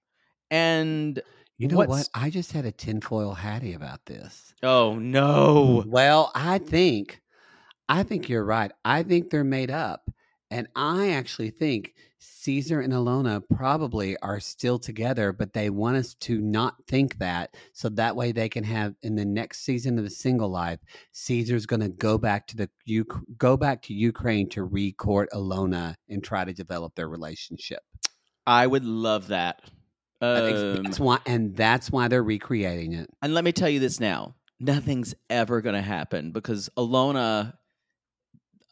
And you know what? I just had a tinfoil hattie about this. oh no. Well, I think, I think you're right. I think they're made up, and I actually think Caesar and Alona probably are still together, but they want us to not think that, so that way they can have in the next season of the Single Life, Caesar's going to go back to the Uk- go back to Ukraine to recourt Alona and try to develop their relationship. I would love that. Um, that's why, and that's why they're recreating it. and let me tell you this now: nothing's ever going to happen because Alona.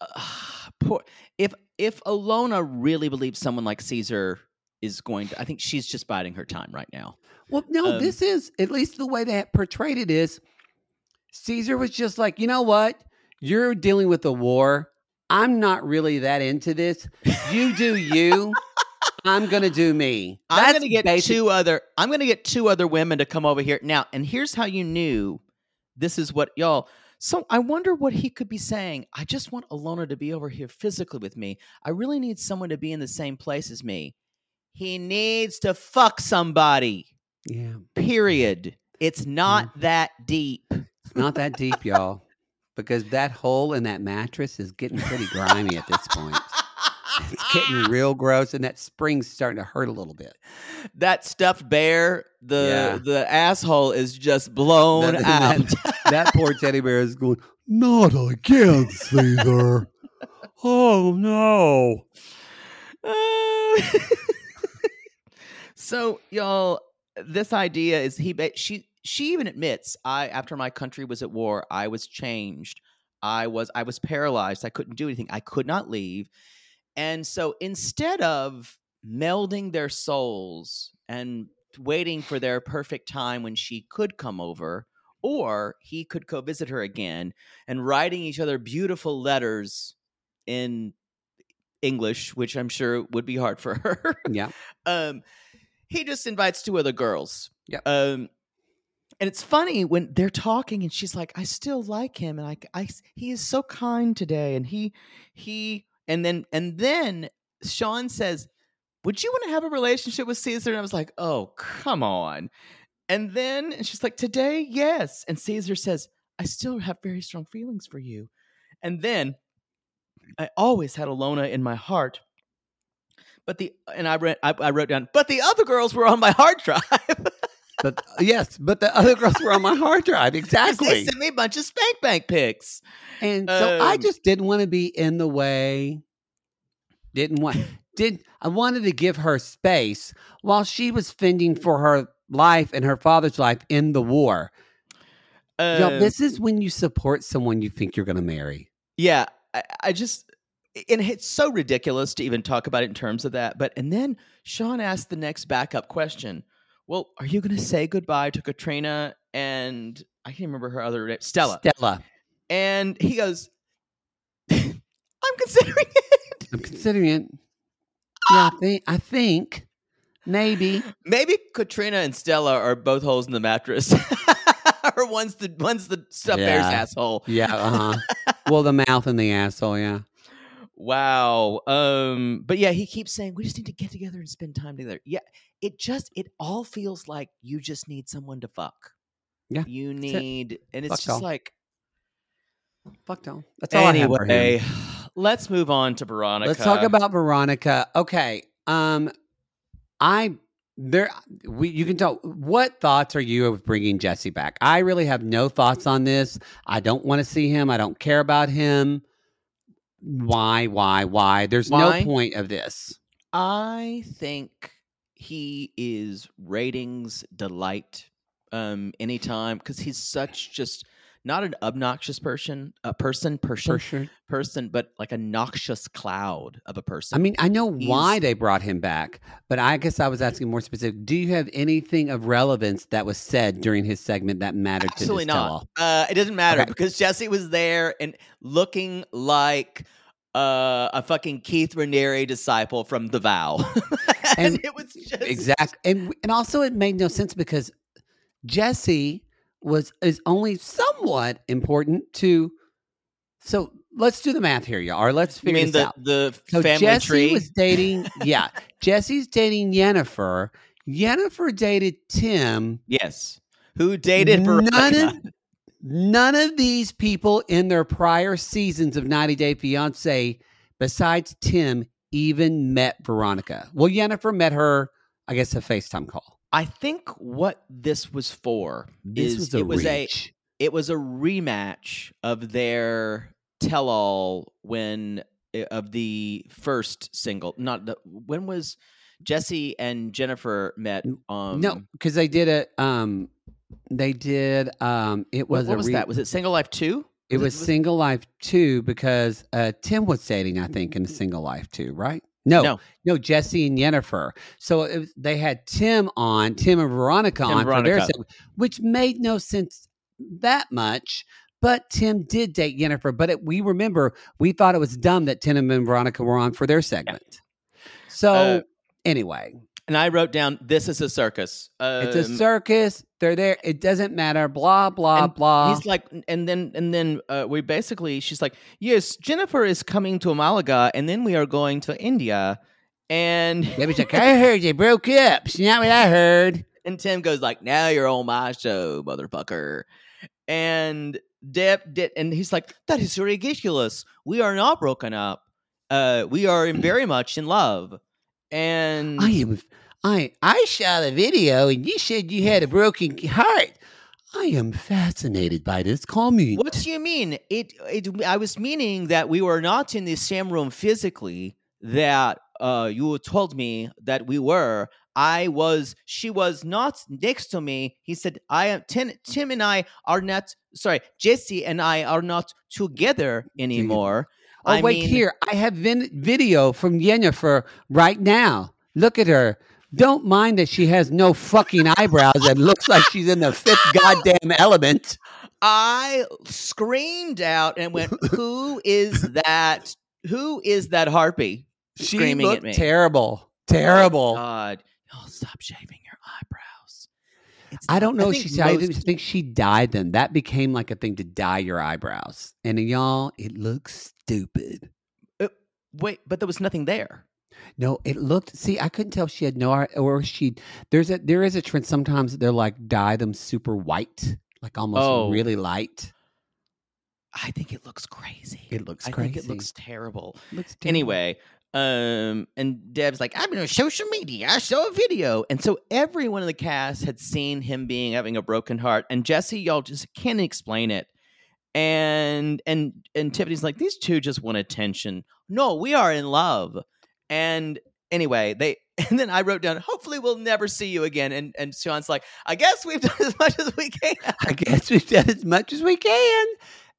Uh, poor. If if Alona really believes someone like Caesar is going to, I think she's just biding her time right now. Well, no, Um, this is at least the way they portrayed it is Caesar was just like, you know what? You're dealing with a war. I'm not really that into this. You do you. I'm gonna do me. I'm gonna get basic- two other. I'm gonna get two other women to come over here now. And here's how you knew this is what y'all. So I wonder what he could be saying. I just want Alona to be over here physically with me. I really need someone to be in the same place as me. He needs to fuck somebody. Yeah, Period. It's not that deep. it's not that deep, y'all, because that hole in that mattress is getting pretty grimy at this point. It's getting real gross, and that spring's starting to hurt a little bit. that stuffed bear, the Yeah. the asshole is just blown That- out. that- that poor teddy bear is going, not again, Caesar. oh no. Uh, so y'all this idea is he she she even admits i after my country was at war i was changed i was i was paralyzed i couldn't do anything i could not leave and so instead of melding their souls and waiting for their perfect time when she could come over or he could go visit her again and writing each other beautiful letters in English, which I'm sure would be hard for her. Yeah. um, he just invites two other girls. Yeah. Um, and it's funny when they're talking, and she's like, "I still like him, and I, I, he is so kind today." And he, he, and then, and then Sean says, "Would you want to have a relationship with Caesar?" And I was like, "Oh, come on." And then and she's like, "Today, yes." And Caesar says, "I still have very strong feelings for you." And then I always had Alona in my heart. But the and I read I, I wrote down, but the other girls were on my hard drive. But uh, yes, but the other girls were on my hard drive. Exactly. They sent me a bunch of spank bank pics. And so I Um, just didn't want to be in the way. Didn't want did I wanted to give her space while she was fending for her life and her father's life in the war. Uh, this is when you support someone you think you're going to marry. yeah, I, I just and it's so ridiculous to even talk about it in terms of that. But and then Sean asked the next backup question. Well, are you going to say goodbye to Katrina and I can't remember her other name, Stella? Stella, And he goes, "I'm considering it." I'm considering it. Yeah, I think, I think maybe. Maybe Katrina and Stella are both holes in the mattress. or one's the one's the stuffed bear's Yeah. asshole. Yeah, uh huh. well, the mouth and the asshole, yeah. Wow. Um, but yeah, he keeps saying we just need to get together and spend time together. Yeah, it just it all feels like you just need someone to fuck. Yeah, You it. need and it's Fuck just all. like Fuck down. That's all I have for him. let's move on to Veronica. Let's talk about Veronica. Okay. Um, I there we you can tell what thoughts are you of bringing Jesse back? I really have no thoughts on this. I don't want to see him. I don't care about him. Why? Why? Why? There's Why? no point of this. I think he is ratings delight um anytime because he's such just not an obnoxious person a person person sure. person but like a noxious cloud of a person I mean, I know why they brought him back, but I guess I was asking more specific. Do you have anything of relevance that was said during his segment that mattered absolutely not uh it doesn't matter Okay. because jesse was there and looking like uh, a fucking Keith Raniere disciple from The Vow, and, And it was just Exact, and and also it made no sense because Jesse was is only somewhat important to. So let's do the math here, y'all. Or let's You figure mean this the out. the So family Jesse tree? was dating. Yeah, Jesse's dating Yennefer. Yennefer dated Tim. yes, who dated None Veronica? of, none of these people in their prior seasons of 90 Day Fiance, besides Tim, even met Veronica. Well, Yennefer met her, I guess, a FaceTime call. I think what this was for This is was it was a it was a rematch of their tell all when eh, of the first single. Not the when was Jesse and Jennifer met? Um, no, because they did it. um, they did um, it was what a was re- that? Was it Single Life Two? It Was it- was Single Life 2 because uh, Tim was dating, I think, in Single Life 2, right? No, No. no, Jesse and Yennefer. So it was, they had Tim on, Tim and Veronica Tim on and for their segment, which made no sense that much. But Tim did date Yennefer. But it, we remember we thought it was dumb that Tim and Veronica were on for their segment. So Uh, anyway, And I wrote down, "This is a circus." it's a Um, circus. They're there. It doesn't matter. Blah blah blah. He's like, and then and then uh, we basically, she's like, yes, Jennifer is coming to Malaga, and then we are going to India, and They was like, I heard they broke up. It's not what I heard. and Tim goes like, now you're on my show, motherfucker, and Deb did, and he's like, that is ridiculous. We are not broken up. Uh, we are very much in love, and I am. I I saw the video and you said you had a broken heart. I am fascinated by this. Call me. What do you mean? It, it. I was meaning that we were not in the same room physically. That uh, you told me that we were. I was. She was not next to me. He said, "I am." Tim, Tim and I are not. Sorry, Jesse and I are not together anymore. Oh I wait, mean- here I have vin- video from Yennefer right now. Look at her. Don't mind that she has no fucking eyebrows and looks like she's in the fifth goddamn element. I screamed out and went, "Who is that? Who is that harpy?" She Screaming at me. terrible. Oh, terrible. God, y'all stop shaving. It's I don't know. think She, I think she dyed them. That became like a thing to dye your eyebrows. And y'all, it looks stupid. Uh, wait, but there was nothing there. No, it looked. See, I couldn't tell if she had no eye or she. There's a there is a trend. Sometimes they're like dye them super white, like almost Oh. really light. I think it looks crazy. It looks I crazy. think it looks terrible. Looks terrible. Anyway, um, and Deb's like, I'm on social media. I saw a video, and so everyone in the cast had seen him being having a broken heart, and Jesse, y'all just can't explain it. And and and Tiffany's like, these two just want attention. No, we are in love. And anyway, they and then I wrote down, hopefully we'll never see you again. And and Sean's like, I guess we've done as much as we can. I guess we've done as much as we can,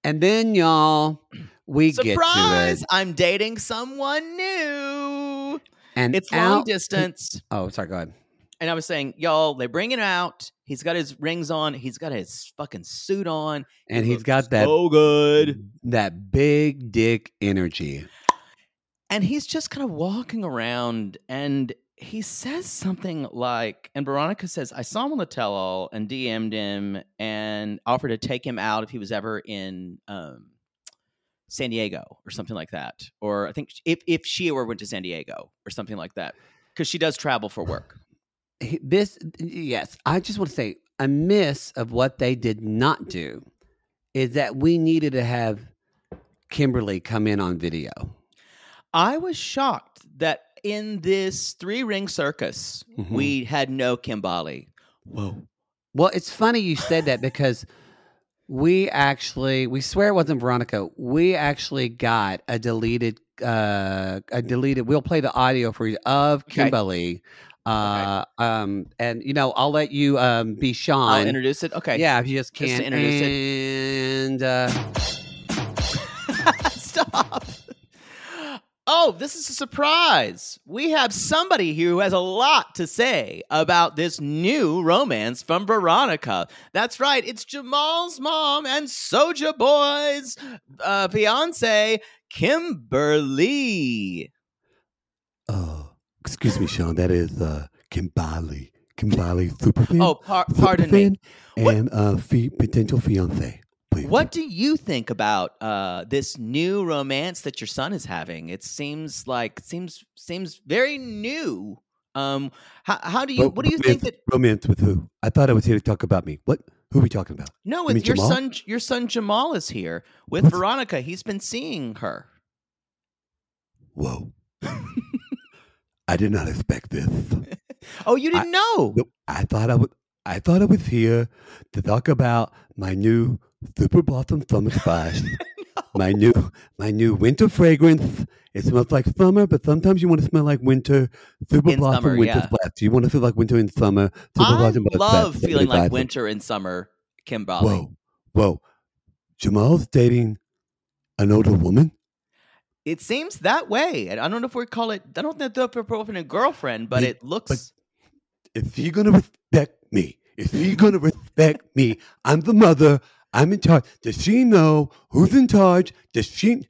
and then y'all, we get to Surprise! I'm dating someone new. and It's long out- distance. Oh, sorry. Go ahead. And I was saying, y'all, they bring it out. He's got his rings on. He's got his fucking suit on. And He he's looks got that so good. that big dick energy. And he's just kind of walking around and he says something like, and Veronica says, I saw him on the tell all and DM'd him and offered to take him out if he was ever in um, San Diego or something like that. Or I think if, if she ever went to San Diego or something like that. Because she does travel for work. This, yes, I just want to say a miss of what they did not do is that we needed to have Kimberly come in on video. I was shocked that in this three ring circus, Mhm. we had no Kimbali. Whoa. Well, it's funny you said that because we actually we swear it wasn't Veronica. We actually got a deleted uh a deleted we'll play the audio for you of Okay. Kimberly. Uh um and you know, I'll let you um be Sean. I'll introduce it. Okay. Yeah, if you just Just to can introduce it. and uh Oh, this is a surprise. We have somebody here who has a lot to say about this new romance from Veronica. That's right, it's Jamal's mom and Soja Boy's uh, fiance, Kimberly. Uh, excuse me, Sean. That is uh, Kimberly. Kimbali Superfan. Oh, par- pardon me. Superfan And uh, fi- potential fiance. Please. What do you think about uh, this new romance that your son is having? It seems like seems seems very new. Um, how, how do you? Ro- What do you think romance- that? Romance with who? I thought I was here to talk about me. What? Who are we talking about? No, mean with your Jamal? son. Your son Jamal is here with What's- Veronica. He's been seeing her. Whoa. I did not expect this. Oh, you didn't know? Nope. I thought I would. I thought I was here to talk about my new Super Blossom Summer Splash. My new, my new winter fragrance. It smells like summer, but sometimes you want to smell like winter. Super In Blossom summer, Winter yeah. Splash. You want to feel like winter in summer. Super I Blossom love Splash. feeling like winter and summer, Kimberly. Whoa, whoa! Jamal's dating an older woman. It seems that way. And I don't know if we call it. I don't know if they're boyfriend and girlfriend, but But- it looks. If he gonna respect me, if he gonna respect me, I'm the mother. I'm in charge. Does she know who's in charge? Does she?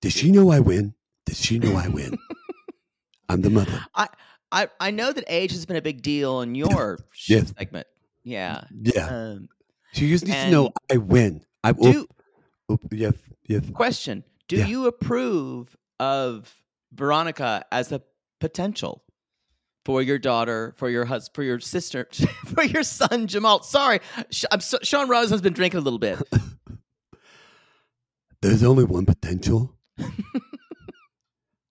Does she know I win? Does she know I win? I'm the mother. I I I know that age has been a big deal in your Yes. segment. Yeah. Yeah. Um, She just needs to know I win. I do oop, oop, yes, yes. question: Do Yeah. you approve of Veronica as a potential for your daughter, for your husband, for your sister, for your son Jamal? Sorry, I'm so, Sean Rose has been drinking a little bit. There's only one potential,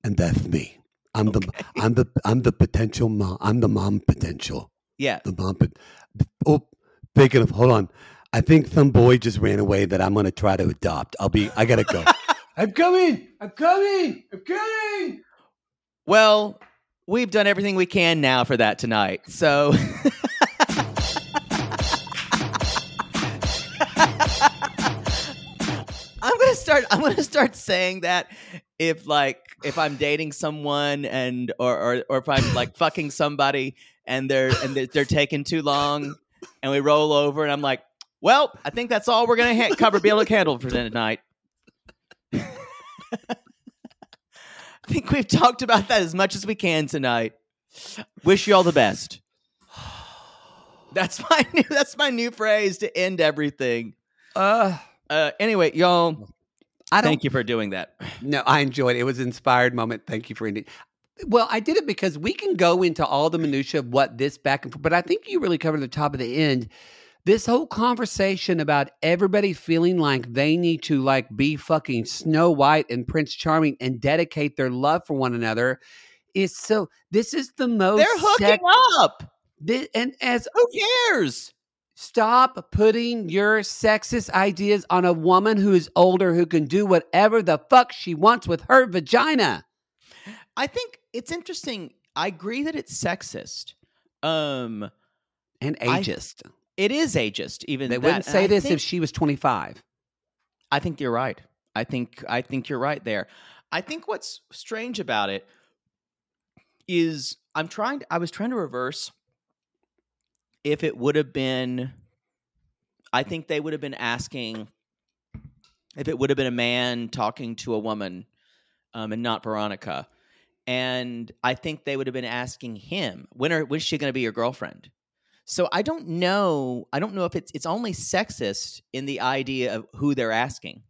and that's me. I'm the I'm the I'm the potential mom. I'm the mom potential. Yeah. The mom. Pot- oh, speaking of, hold on. I think some boy just ran away that I'm gonna try to adopt. I'll be. I gotta go. I'm coming. I'm coming. I'm coming. Well, we've done everything we can now for that tonight. So I'm gonna start I'm gonna start saying that if like if I'm dating someone and or or, or if I'm like fucking somebody and they're and they're, they're taking too long and we roll over and I'm like, well, I think that's all we're gonna ha- cover Bill Candle for tonight. I think we've talked about that as much as we can tonight. Wish you all the best. That's my new that's my new phrase to end everything. Uh, Uh anyway, y'all, I don't. thank you for doing that. No, I enjoyed it. It was an inspired moment. Thank you for ending. Well, I did it because we can go into all the minutia of what this back and forth, but I think you really covered the top of the end. This whole conversation about everybody feeling like they need to like be fucking Snow White and Prince Charming and dedicate their love for one another is so. This is the most. They're hooking sex- up. thi- and as Who cares? Stop putting your sexist ideas on a woman who is older who can do whatever the fuck she wants with her vagina. I think it's interesting. I agree that it's sexist. Um And I- ageist. It is ageist even they that. wouldn't say this think- if she was 25. I think you're right. I think I think you're right there. I think what's strange about it is I'm trying to, I was trying to reverse if it would have been I think they would have been asking if it would have been a man talking to a woman um, and not Veronica. And I think they would have been asking him, when are when is she going to be your girlfriend? So I don't know. I don't know if it's it's only sexist in the idea of who they're asking.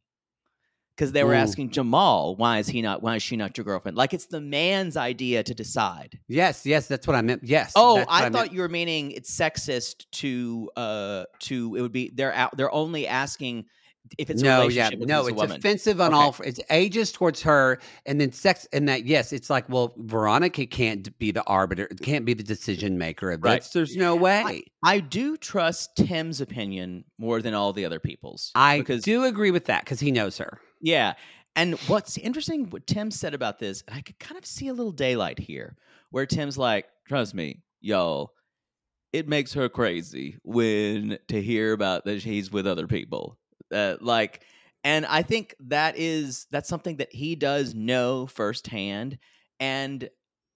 Because they were Ooh. asking Jamal, why is he not why is she not your girlfriend? Like it's the man's idea to decide. Yes, yes, that's what I meant. Yes. Oh, I meant. thought you were meaning it's sexist to uh to it would be they're out they're only asking if it's a no, yeah, with no, who's a it's woman. offensive on Okay. all. It's ages towards her, and then sex, and that yes, it's like, well, Veronica can't be the arbiter, it can't be the decision maker of Right. this. There's no way. I do trust Tim's opinion more than all the other people's. I because do agree with that because he knows her. Yeah. And what's interesting, what Tim said about this, and I could kind of see a little daylight here, where Tim's like, trust me, y'all, it makes her crazy when to hear about that he's with other people. Uh, like, and I think that is that's something that he does know firsthand. And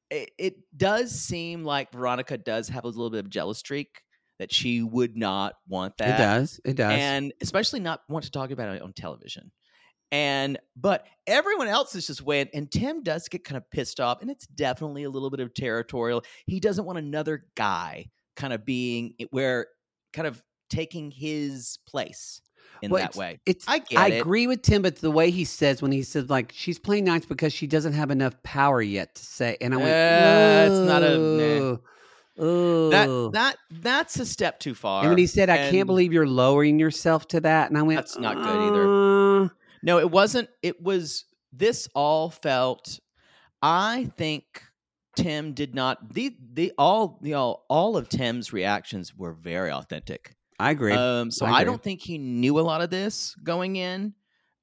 it, it does seem like Veronica does have a little bit of jealous streak that she would not want that it does. It does. and especially not want to talk about it on television. And but everyone else is just went, and Tim does get kind of pissed off, and it's definitely a little bit of territorial. He doesn't want another guy kind of being where kind of taking his place in Well, that it's- way. It's I get I it. agree with Tim, but the way he says when he says like she's playing nice because she doesn't have enough power yet to say, and I went, Uh, it's not a- nah. That that that's a step too far. and when he said, "I can't believe you're lowering yourself to that," and I went, That's not good either. "Uh, No, it wasn't. It was. This all felt. I think Tim did not. The the all you know all of Tim's reactions were very authentic. I agree. Um, so I I, don't think he knew a lot of this going in.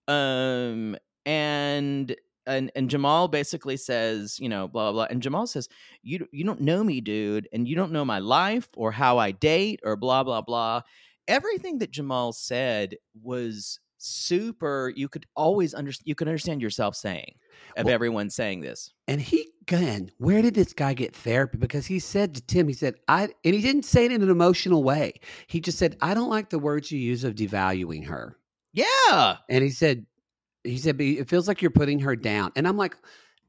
Um, and and and Jamal basically says, you know, blah blah blah. And Jamal says, you you don't know me, dude, and you don't know my life or how I date or blah blah blah. Everything that Jamal said was super. You could always understand. You can understand yourself saying of Well- everyone saying this. And he, again, where did this guy get therapy? Because he said to Tim, he said, I, and he didn't say it in an emotional way. He just said, I don't like the words you use of devaluing her. Yeah, And he said, he said, "But it feels like you're putting her down. And I'm like,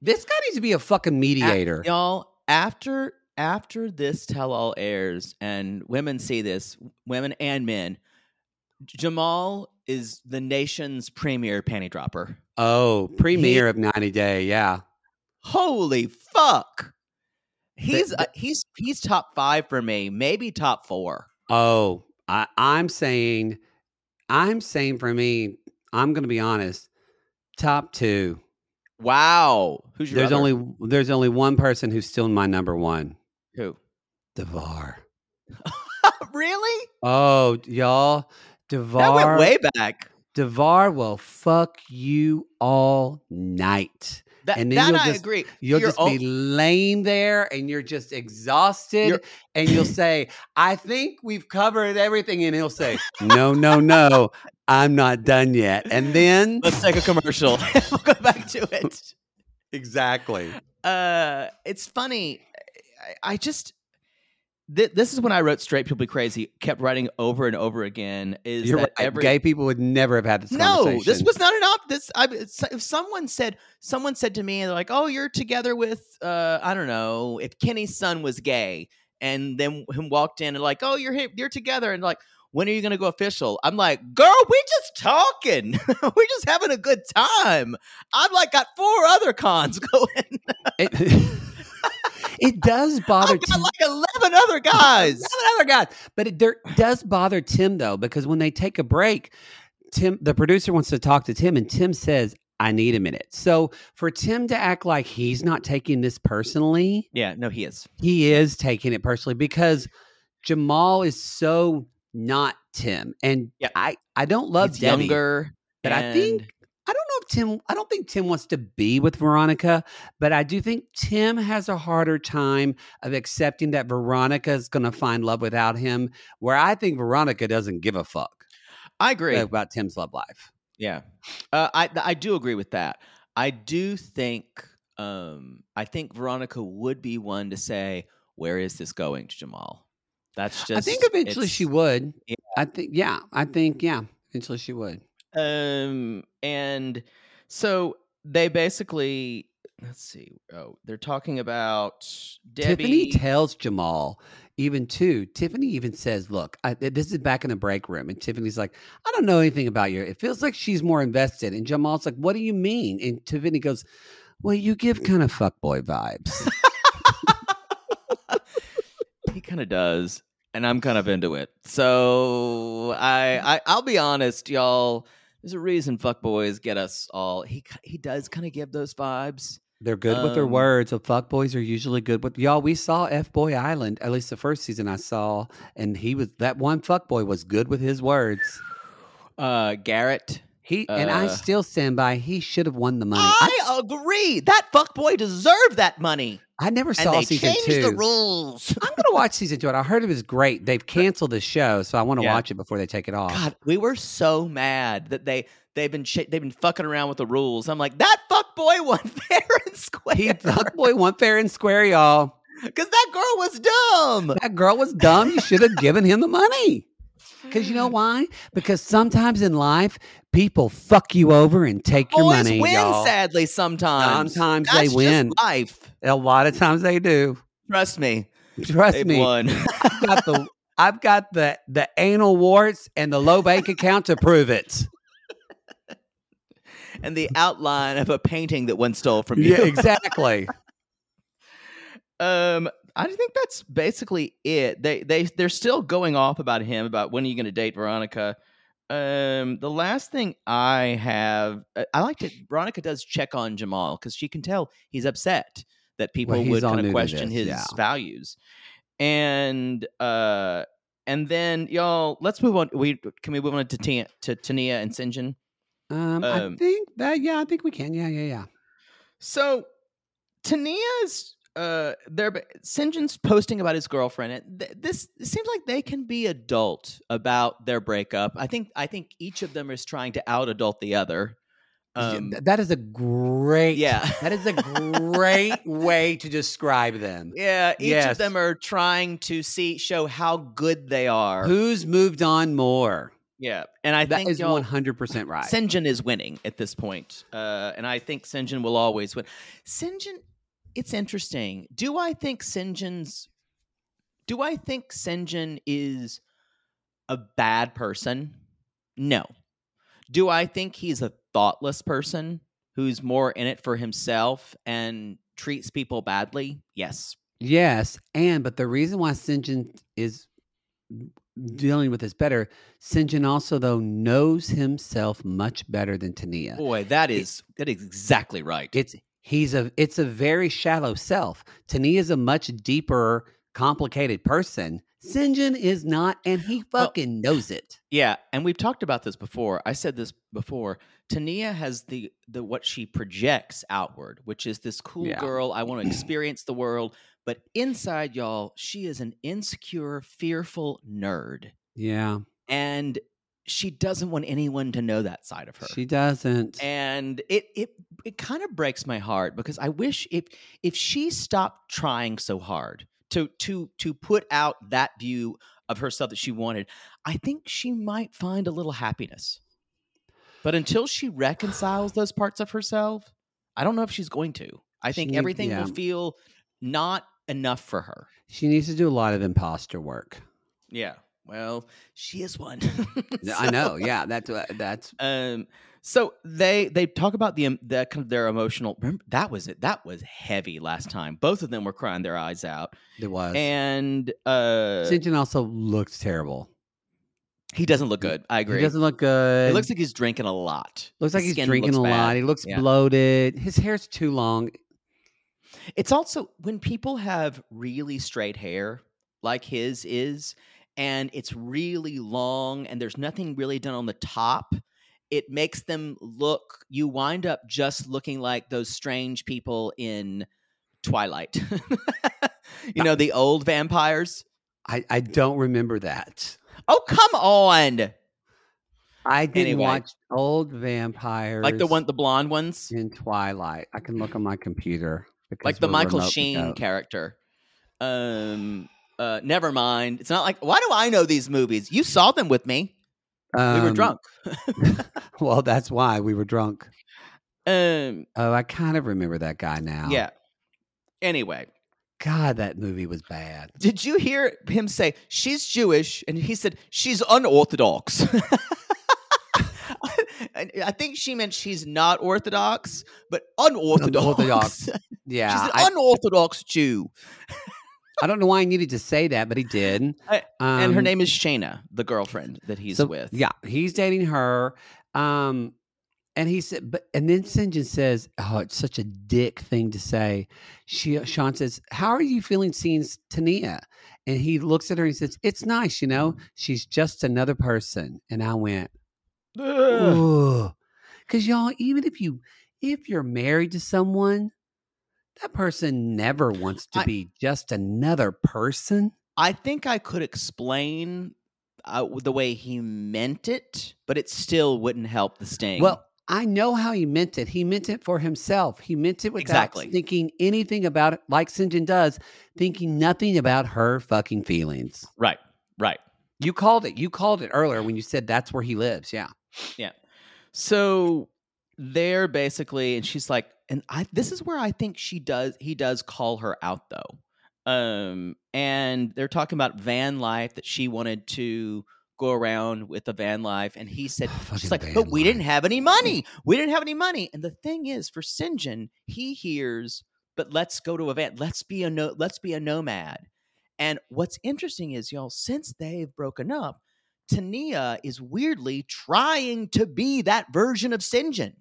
this guy needs to be a fucking mediator. y'all. After after this tell all airs and women see this, women and men, Jamal is the nation's premier panty dropper. oh, premiere of 90 Day. Yeah. Holy fuck! He's uh, he's he's top five for me, maybe top four. Oh, I, I'm saying, I'm saying for me, I'm going to be honest, top two. Wow, who's your There's other? only there's only one person who's still my number one. who? Devar. really? Oh, y'all, Devar. That went way back. Devar will fuck you all night. That, And then you'll I just- agree. You'll You're just be laying there and you're just exhausted. You're- and you'll say, I think we've covered everything. And he'll say, No, no, no, I'm not done yet. And then Let's take a commercial. we'll go back to it. exactly. Uh, it's funny. I, I just th- this is when I wrote "Straight People Be Crazy." Kept writing over and over again. Is You're that right. every Gay people would never have had this no, conversation. this was not an op. This I, if someone said someone said to me, they're like, "Oh, you're together with uh, I don't know if Kenny's son was gay," and then him walked in and like, "Oh, you're you're together," and like. When are you gonna go official? I'm like, girl, we just talking. We're just having a good time. I've like got four other cons going. It, it does bother I've got like eleven other guys. Another guy. But it there, does bother Tim though, because when they take a break, Tim, the producer wants to talk to Tim, and Tim says, "I need a minute." So for Tim to act like he's not taking this personally, Yeah, no, he is. he is taking it personally because Jamal is so not Tim, and Yeah. I I don't love He's Debbie, younger, but I think and- I don't know if Tim. I don't think Tim wants to be with Veronica, but I do think Tim has a harder time of accepting that Veronica is going to find love without him. Where I think Veronica doesn't give a fuck I agree. about Tim's love life. Yeah, uh, I I do agree with that. I do think um, I think Veronica would be one to say, "Where is this going to Jamal?" That's just. I think eventually she would. Yeah. I think. Yeah, I think. Yeah, eventually she would. Um, and so they basically let's see. Oh, they're talking about Debbie. Tiffany tells Jamal, even too. Tiffany even says, "Look, I, this is back in the break room," and Tiffany's like, "I don't know anything about you. It feels like she's more invested." And Jamal's like, "What do you mean?" And Tiffany goes, "Well, you give kind of fuckboy vibes." he kind of does and i'm kind of into it so I, I i'll be honest y'all there's a reason fuckboys get us all he he does kind of give those vibes They're good with their Um, words. So fuckboys are usually good with y'all. We saw F Boy Island, at least the first season I saw, and he was that one fuckboy was good with his words. uh garrett He and I Uh, still stand by. He should have won the money. i agree that fuckboy deserved that money I never and saw they season changed two. the rules I'm gonna watch season two, and I heard it was great. They've canceled the show, so I want to Yeah. watch it before they take it off. god we were so mad that they they've been sh- they've been fucking around with the rules i'm like that fuck boy won fair and square He fuckboy went fair and square, y'all. because that girl was dumb That girl was dumb. You should have given him the money. Because you know why? Because sometimes in life, people fuck you over and take your Boys money. win, y'all. sadly, sometimes. Sometimes That's they just win. life. A lot of times they do. Trust me. Trust They've me. won. I've got the I've got the the anal warts and the low bank account to prove it. and the outline of a painting that one stole from you. Yeah, exactly. Um, I think that's basically it. They they they're still going off about him about when are you going to date Veronica. Um, the last thing I have, I- I like to. Veronica does check on Jamal because she can tell he's upset that people he's would kind of question his yeah. values, and uh, and then y'all, let's move on. We can we move on to Tia, to Tania and Syngin. Um, I Um, think that yeah, I think we can. Yeah, yeah, yeah. So Tania's uh, they're Syngin's posting about his girlfriend. and th- This it seems like they can be adult about their breakup. I think I think each of them is trying to out adult the other. Um, Th- that is a great yeah. that is a great way to describe them. yeah, each Yes. of them are trying to see show how good they are. Who's moved on more? yeah, and I that think is one hundred percent right. Syngin is winning at this point, uh, and I think Syngin will always win. Syngin, it's interesting. Do I think Syngin's? Do I think Syngin is a bad person? No. Do I think he's a thoughtless person who's more in it for himself and treats people badly? Yes. Yes, and but the reason why Syngin is dealing with this better, Syngin also though knows himself much better than Tania. Boy, that is that is exactly right. It's he's a it's a very shallow self. Tania is a much deeper, complicated person. Syngin is not, and he Well- fucking knows it. Yeah, and we've talked about this before. I said this before. Tania has the the what she projects outward, which is this cool Yeah. girl. I want to experience the world, but inside y'all, she is an insecure, fearful nerd, Yeah, and she doesn't want anyone to know that side of her. she doesn't. and it it it kind of breaks my heart because I wish if if she stopped trying so hard to to to put out that view of herself that she wanted, I think she might find a little happiness. But until she reconciles those parts of herself, I don't know if she's going to. I think She- everything yeah. will feel not enough for her. she needs to do a lot of imposter work. Yeah. Well, she is one. Yeah, I know. Yeah, that's that's Um. So they they talk about the the kind of their emotional. Remember, that was it. That was heavy last time. Both of them were crying their eyes out, it was. and uh, Syngin also looks terrible. he doesn't look good. I agree. He doesn't look good. it looks like he's drinking a lot. looks like His he's drinking a lot. bad. He looks Yeah. bloated. His hair's too long. It's also when people have really straight hair like his is, and it's really long, and there's nothing really done on the top. It makes them look. You wind up just looking like those strange people in Twilight. you know the old vampires. I, I don't remember that. Oh come on! I didn't Anyway. watch old vampires Like the one, the blonde ones, in Twilight. I can look on my computer. like the Michael Sheen without- character. Um, uh, never mind. It's not like why do I know these movies? You saw them with me. we were Um, drunk. well, that's why we were drunk. um, Oh, I kind of remember that guy now. yeah. Anyway, God, that movie was bad. did you hear him say she's Jewish? And he said she's unorthodox. I I think she meant she's not orthodox, but unorthodox. Unorthodox. Yeah. she's an I, unorthodox Jew, I don't know why he needed to say that, but he did. I- and her Um, name is Shayna, the girlfriend that he's so, with. Yeah, he's dating her. Um, and he said, but and then Syngin says, "Oh, it's such a dick thing to say." She Shaun says, "How are you feeling seeing Tania?" And he looks at her and he says, "It's nice, you know. She's just another person." And I went, because y'all, even if you if you're married to someone, that person never wants to I- be just another person. I think I could explain uh, the way he meant it, but it still wouldn't help the sting. Well, I know how he meant it. He meant it for himself. He meant it without Exactly. thinking anything about it, like Syngin does, thinking nothing about her fucking feelings. right, right. You called it. You called it earlier when you said that's where he lives. Yeah. Yeah. So they're basically, and she's like, and I. This is where I think she does. He does call her out though. Um, and they're talking about van life that she wanted to go around with the van life, and he said, Fucking she's like, but we didn't have any money. We didn't have any money. And the thing is, for Syngin, he hears, but let's go to a van. Let's be a no. Let's be a nomad. And what's interesting is, y'all, since they've broken up, Tania is weirdly trying to be that version of Syngin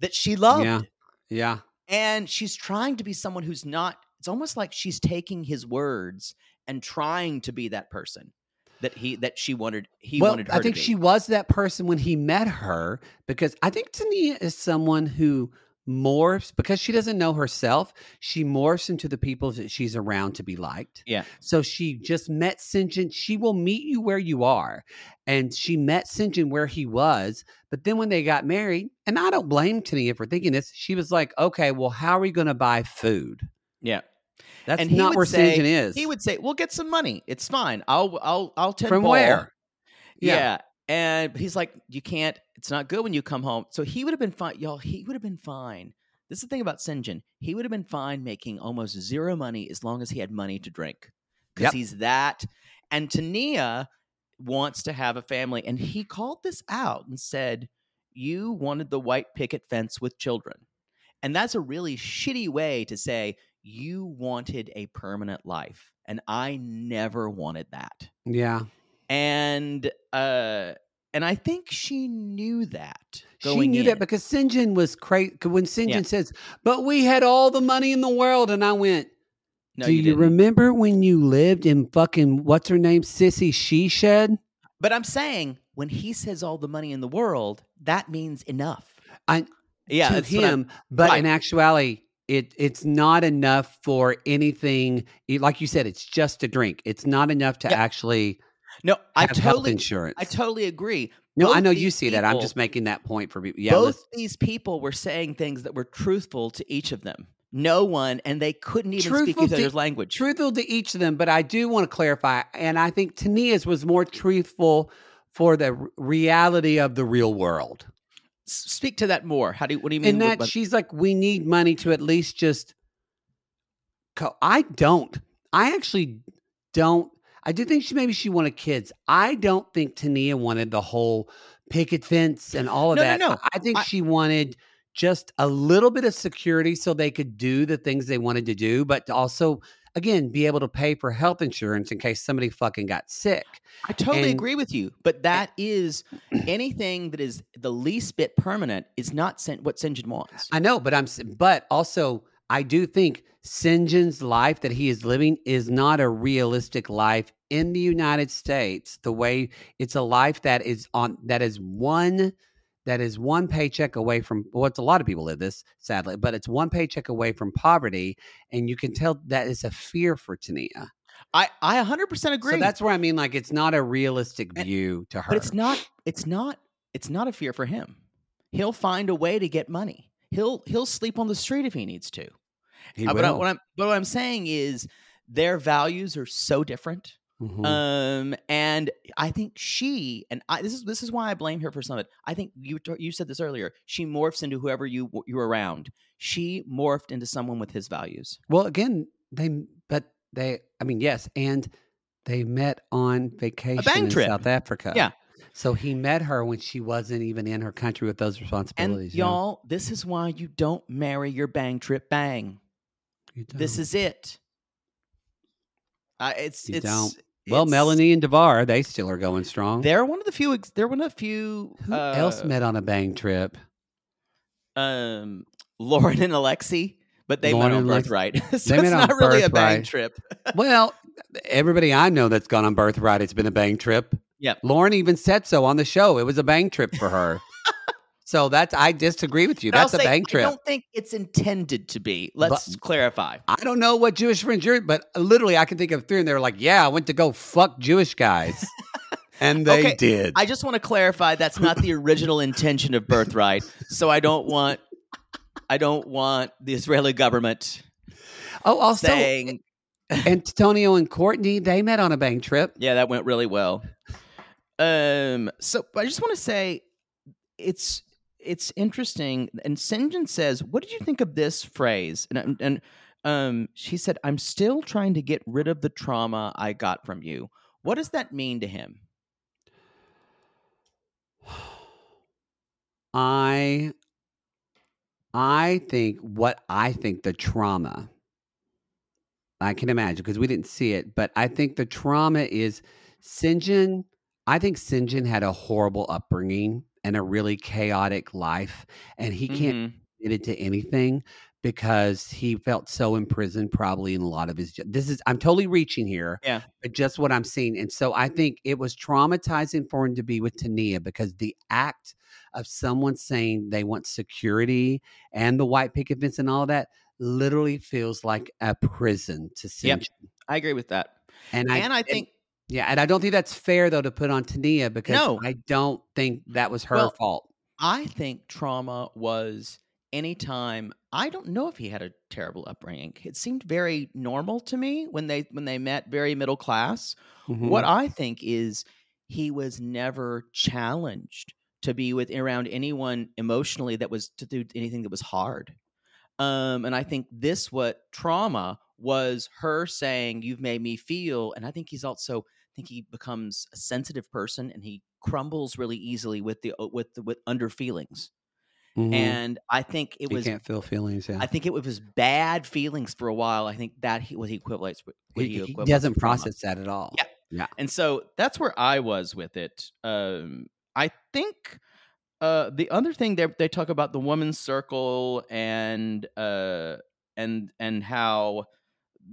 that she loved. Yeah. Yeah. And she's trying to be someone who's not, it's almost like she's taking his words and trying to be that person that he that she wanted he well, wanted her I think she was that person when he met her because I think Tania is someone who morphs because she doesn't know herself. She morphs into the people that she's around to be liked. Yeah. So she just met Syngin. She will meet you where you are. And she met Syngin where he was. But then when they got married, and I don't blame Tania for thinking this, she was like, okay, well, how are we going to buy food? Yeah. That's and not where say, Syngin is. He would say, "We'll get some money. It's fine. I'll I'll I'll tend From ball." where? Yeah. Yeah. And he's like, "You can't. It's not good when you come home." So he would have been fine, y'all. He would have been fine. This is the thing about Syngin. He would have been fine making almost zero money as long as he had money to drink, because Yep. he's that. And Tania wants to have a family, and he called this out and said, "You wanted the white picket fence with children." And that's a really shitty way to say you wanted a permanent life. And I never wanted that. yeah. And uh and I think she knew that. She knew in. that because Syngin was crazy. When Syngin Yeah. says, but we had all the money in the world. And I went, no, Do you, didn't. remember when you lived in fucking what's her name, Sissy She Shed? But I'm saying when he says all the money in the world, that means enough. I Yeah, to that's what I'm- him, but right. in actuality, it it's not enough for anything. Like you said, it's just a drink. It's not enough to Yeah. actually No, I totally insurance. I totally agree. no, I know you see that. I'm just making that point for people. Yeah, both listen, these people were saying things that were truthful to each of them. No one, and they couldn't even speak Truthful each to- other's language. truthful to each of them, but I do want to clarify, and I think Tania's was more truthful for the reality of the real world. Speak to that more. How do you, what do you mean? In that she's like, we need money to at least just. Co- I don't. I actually don't. I do think she maybe she wanted kids. I don't think Tania wanted the whole picket fence and all of No, no, that. no. I- I think I- she wanted just a little bit of security so they could do the things they wanted to do, but to also, again, be able to pay for health insurance in case somebody fucking got sick. I totally and- agree with you, but eh that is anything that is the least bit permanent is not Sin- what Syngin wants. I know, but I'm, but also, I do think Syngin's life that he is living is not a realistic life in the United States. The way it's a life that is on that is one that is one paycheck away from well, it's a lot of people live this sadly, but it's one paycheck away from poverty, and you can tell that is a fear for Tania. I I 100% agree. So that's where I mean, like, it's not a realistic And- view to her. but it's not it's not it's not a fear for him. He'll find a way to get money. He'll he'll sleep on the street if he needs to. He Uh, but, I, what I'm but what I'm saying is their values are so different. Mhm. Um, and I think she and I this is this is why I blame her for some of it. I think you you said this earlier. She morphs into whoever you you're around. She morphed into someone with his values. Well, again, they but they I mean, yes, and they met on vacation in trip. South Africa. Yeah. So he met her when she wasn't even in her country with those And responsibilities. yeah. y'all, this is why you don't marry your bang trip bang. This is it. Uh, it's You it's don't. Well, it's- Melanie and Devar, they still are going strong. They're one of the few. They're one of the few. Who uh, else met on a bang trip? Um, Loren and Alexei, but they Loren met on Birthright, so They it's not really a bang trip. well, everybody I know that's gone on Birthright, it's been a bang trip. Yep. Loren even said so on the show. It was a bang trip for her. so that's I disagree with you. But That's a say, trip. I don't think it's intended to be. Let's clarify. I don't know what Jewish friends you're, but literally I can think of three, and they're like, "Yeah, I went to go fuck Jewish guys," and they Okay, did. I just want to clarify that's not the original intention of Birthright. So I don't want, I don't want the Israeli government oh, also saying, Antonio and Courtney, they met on a bank trip. "Yeah, that went really well." Um. So I just want to say, it's it's interesting. And Syngin says, "What did you think of this phrase?" And and um, she said, "I'm still trying to get rid of the trauma I got from you." What does that mean to him? I, I think what I think the trauma. I can imagine because we didn't see it, but I think the trauma is Syngin. I think Syngin had a horrible upbringing and a really chaotic life, and he can't Mhm. admitted to anything because he felt so imprisoned probably in a lot of his this is i'm totally reaching here Yeah. but just what i'm seeing and so i think it was traumatizing for him to be with tania because the act of someone saying they want security and the white picket fence and all that literally feels like a prison to Yep. St. I agree with that. And I and I think yeah, and I don't think that's fair though to put on Tania because No. I don't think that was her Well, fault. I think trauma was anytime I don't know if he had a terrible upbringing. It seemed very normal to me when they when they met very middle class. What Mm-hmm. I think is he was never challenged to be with around anyone emotionally that was to do anything that was hard. Um, and I think this what trauma was her saying, "You've made me feel," and I think he's also think he becomes a sensitive person and he crumbles really easily with the uh, with the with under feelings. Mhm. And I think it he was can't feel feelings. Yeah, I think it was bad feelings for a while. I think that he, what he equates with. he, he doesn't process that at all. Yeah. Yeah. And so that's where I was with it. Um, I think uh, the other thing they they talk about the woman's circle and uh, and and how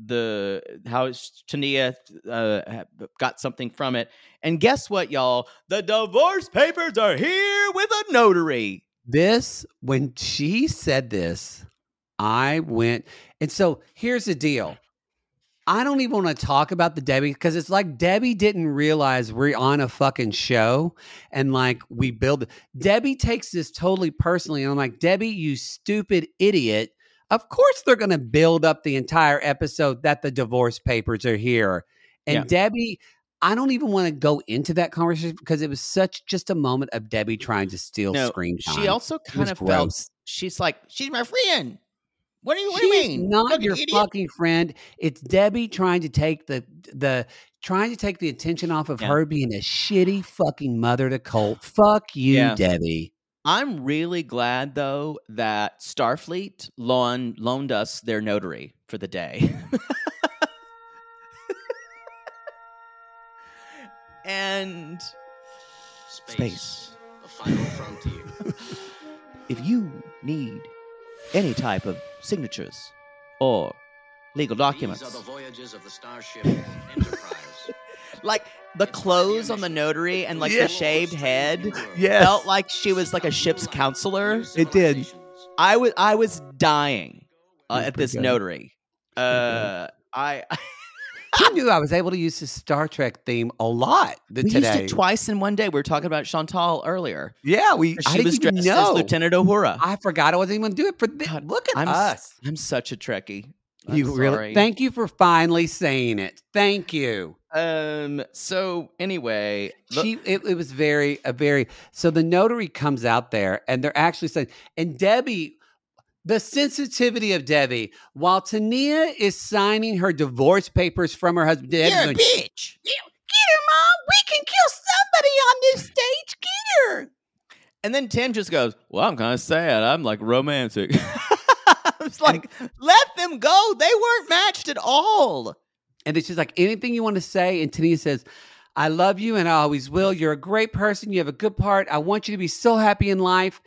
the how Tania uh, got something from it. And guess what, y'all? The divorce papers are here with a notary. This, when she said this, I went. And so here's the deal. I don't even want to talk about the Debbie because it's like Debbie didn't realize we're on a fucking show and like we build. Debbie takes this totally personally. And I'm like, Debbie, you stupid idiot. Of course, they're going to build up the entire episode that the divorce papers are here. And Yeah. Debbie, I don't even want to go into that conversation because it was such just a moment of Debbie trying to steal No, screen time. She also kind of felt gross. she's like she's my friend. What do you, what do you mean? not Fucking your idiot. fucking friend. It's Debbie trying to take the the trying to take the attention off of Yeah. her being a shitty fucking mother to Colt. Fuck you, Yeah. Debbie. I'm really glad though that Starfleet loan, loaned us their notary for the day. and Space. The final frontier. if you need any type of signatures or legal documents, These are the voyages of the starship Enterprise. Like the clothes on the notary and like Yeah. the shaved head Yes. felt like she was like a ship's counselor. It did. I was I was dying uh, at this good. notary. Uh, I I knew I was able to use the Star Trek theme a lot we today. used it twice in one day. We were talking about Chantal earlier. yeah, we. I She was dressed know. as Lieutenant Uhura. I forgot I wasn't even gonna do it for this. God, Look at I'm us. I'm such a Trekkie. I'm you really? Thank you for finally saying it. Thank you. Um. So anyway, look- she it, it was very a very so the notary comes out there and they're actually saying and debbie the sensitivity of debbie while tania is signing her divorce papers from her husband Debbie's you're a going, bitch. get her mom we can kill somebody on this stage get her And then Tim just goes, "Well, I'm kind of sad. I'm like romantic." I was like, "Let them go. They weren't matched at all." and then she's like anything you want to say and tania says i love you and i always will. You're a great person. You have a good part. I want you to be so happy in life.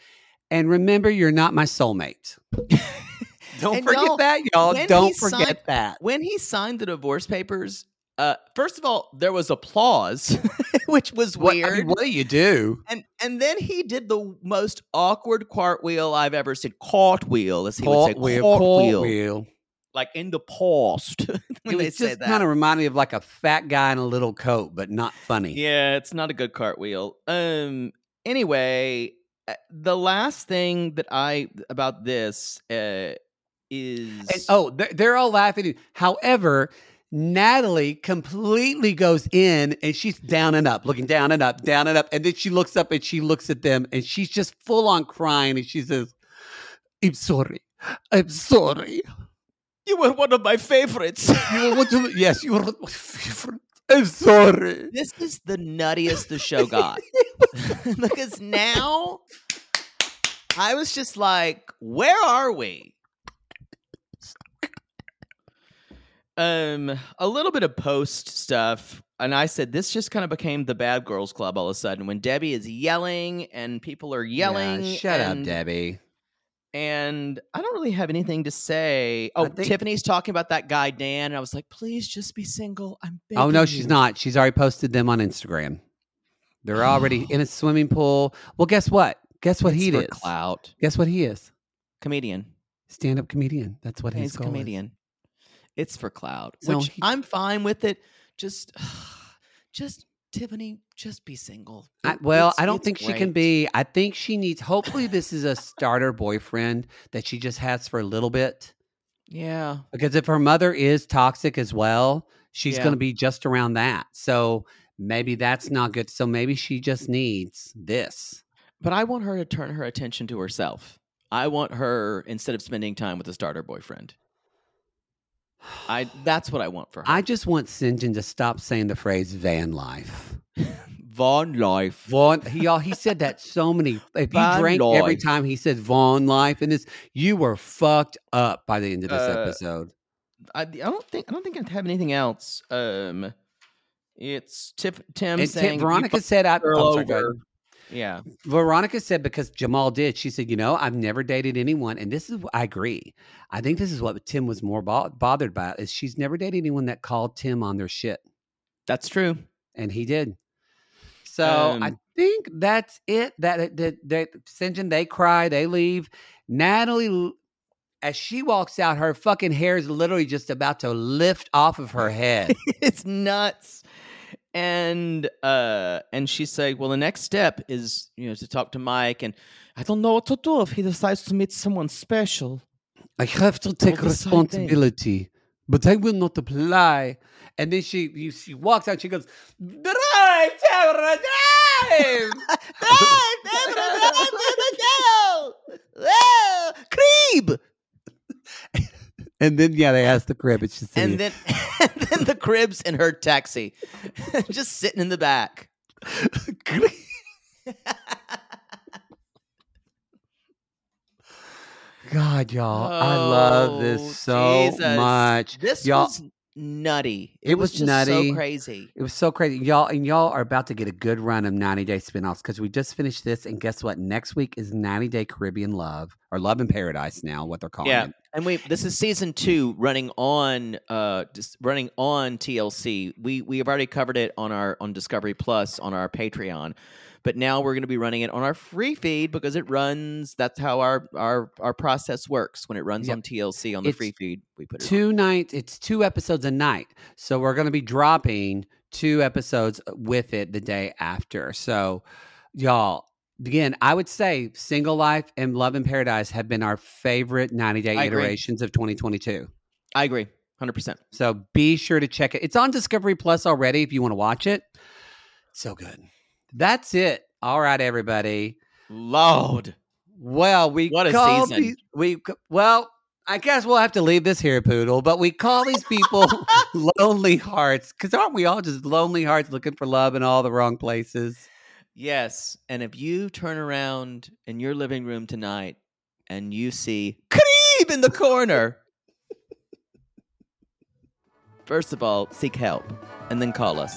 And remember you're not my soulmate. Don't And forget y'all, that y'all. when don't forget signed- that. When he signed the divorce papers, uh, first of all, there was applause, which was What, weird. I mean, what do you do? and and then he did the most awkward cartwheel I've ever seen. Cartwheel, as he would say, Cartwheel, cartwheel, cartwheel. like in the past. when It they was say just that. kind of reminded me of like a fat guy in a little coat, but not funny. Yeah, it's not a good cartwheel. Um. Anyway, uh, the last thing that I about this uh, is And, oh, they're, they're all laughing. However, Natalie completely goes in and she's down and up, looking down and up, down and up. And then she looks up and she looks at them and she's just full on crying and she says, I'm sorry. I'm sorry. you were one of my favorites. You were, what do- yes, you were my favorite. I'm sorry. this is the nuttiest the show got because now I was just like, where are we? Um, a little bit of post stuff, and I said this just kind of became the Bad Girls Club all of a sudden when Debbie is yelling and people are yelling. Yeah, shut up, Debbie. And I don't really have anything to say. Oh, think- Tiffany's talking about that guy Dan, and I was like, please just be single. I'm big. Oh no, she's you." not. She's already posted them on Instagram. They're already in a swimming pool. Well, guess what? Guess what It's he is? Clout. Guess what he is? Comedian. Stand up comedian. That's what Yeah, his He's a goal is. It's for Cloud, So which he- I'm fine with it. Just, just Tiffany, just be single. I, well, it's- I don't think she can be. I think she needs. Hopefully, this is a starter boyfriend that she just has for a little bit. Yeah, Because if her mother is toxic as well, she's Yeah. going to be just around that. So maybe that's not good. So maybe she just needs this. but I want her to turn her attention to herself. I want her instead of spending time with a starter boyfriend. I that's what I want for her. I just want Syngin to stop saying the phrase van life. Von life. Vaughn, he he said that so many. If you drank every time he said Vaughn life, and this, you were fucked up by the end of this Uh, episode. I, I don't think I don't think I have anything else. Um, it's Tip Tim And saying Tim, you Veronica said, "I." girl I'm sorry, go ahead. over. Yeah, Veronica said because Jamal did. She said, "You know, I've never dated anyone, and this is. I agree. I think this is what Tim was more bo- bothered by is she's never dated anyone that called Tim on their shit, that's true. and he did. So I Um, think that's it. That that that Syngin, they cry, they leave. Natalie, as she walks out, her fucking hair is literally just about to lift off of her head. it's nuts. And uh and she said, Well, the next step is, you know, to talk to Mike and I don't know what to do if he decides to meet someone special. I have to take the responsibility, but I will not apply. And then she you, she walks out. She goes, "Drive, Deborah, drive!" Creeb! And then yeah, they asked the crib, and she said, And then and then the cribs in her taxi. Just sitting in the back. "God, y'all, I love Oh, this so Jesus. much. This y'all, was nutty. It was just nutty. so crazy. It was so crazy. Y'all and y'all are about to get a good run of 90 Day spinoffs because we just finished this. And guess what? Next week is 90 Day Caribbean Love or Love in Paradise now, what they're calling Yeah. it. And we this is season two running on uh just running on TLC. We we have already covered it on our on Discovery Plus on our Patreon. But now we're going to be running it on our free feed because it runs. That's how our our our process works. When it runs Yep. on TLC on the It's free feed, we put it. on. Two nights, it's two episodes a night. So we're going to be dropping two episodes with it the day after. So, y'all, again, I would say Single Life and Love in Paradise have been our favorite 90 Day I agree. iterations of 2022. I agree, hundred percent. So be sure to check it. It's on Discovery Plus already if you want to watch it. So good. That's it. All right, everybody. Lord, Well, we What a call season. these- we well, I guess we'll have to leave this here, Poodle. But we call these people lonely hearts because aren't we all just lonely hearts looking for love in all the wrong places? Yes. And if you turn around in your living room tonight and you see Creeb in the corner. First of all, seek help and then call us.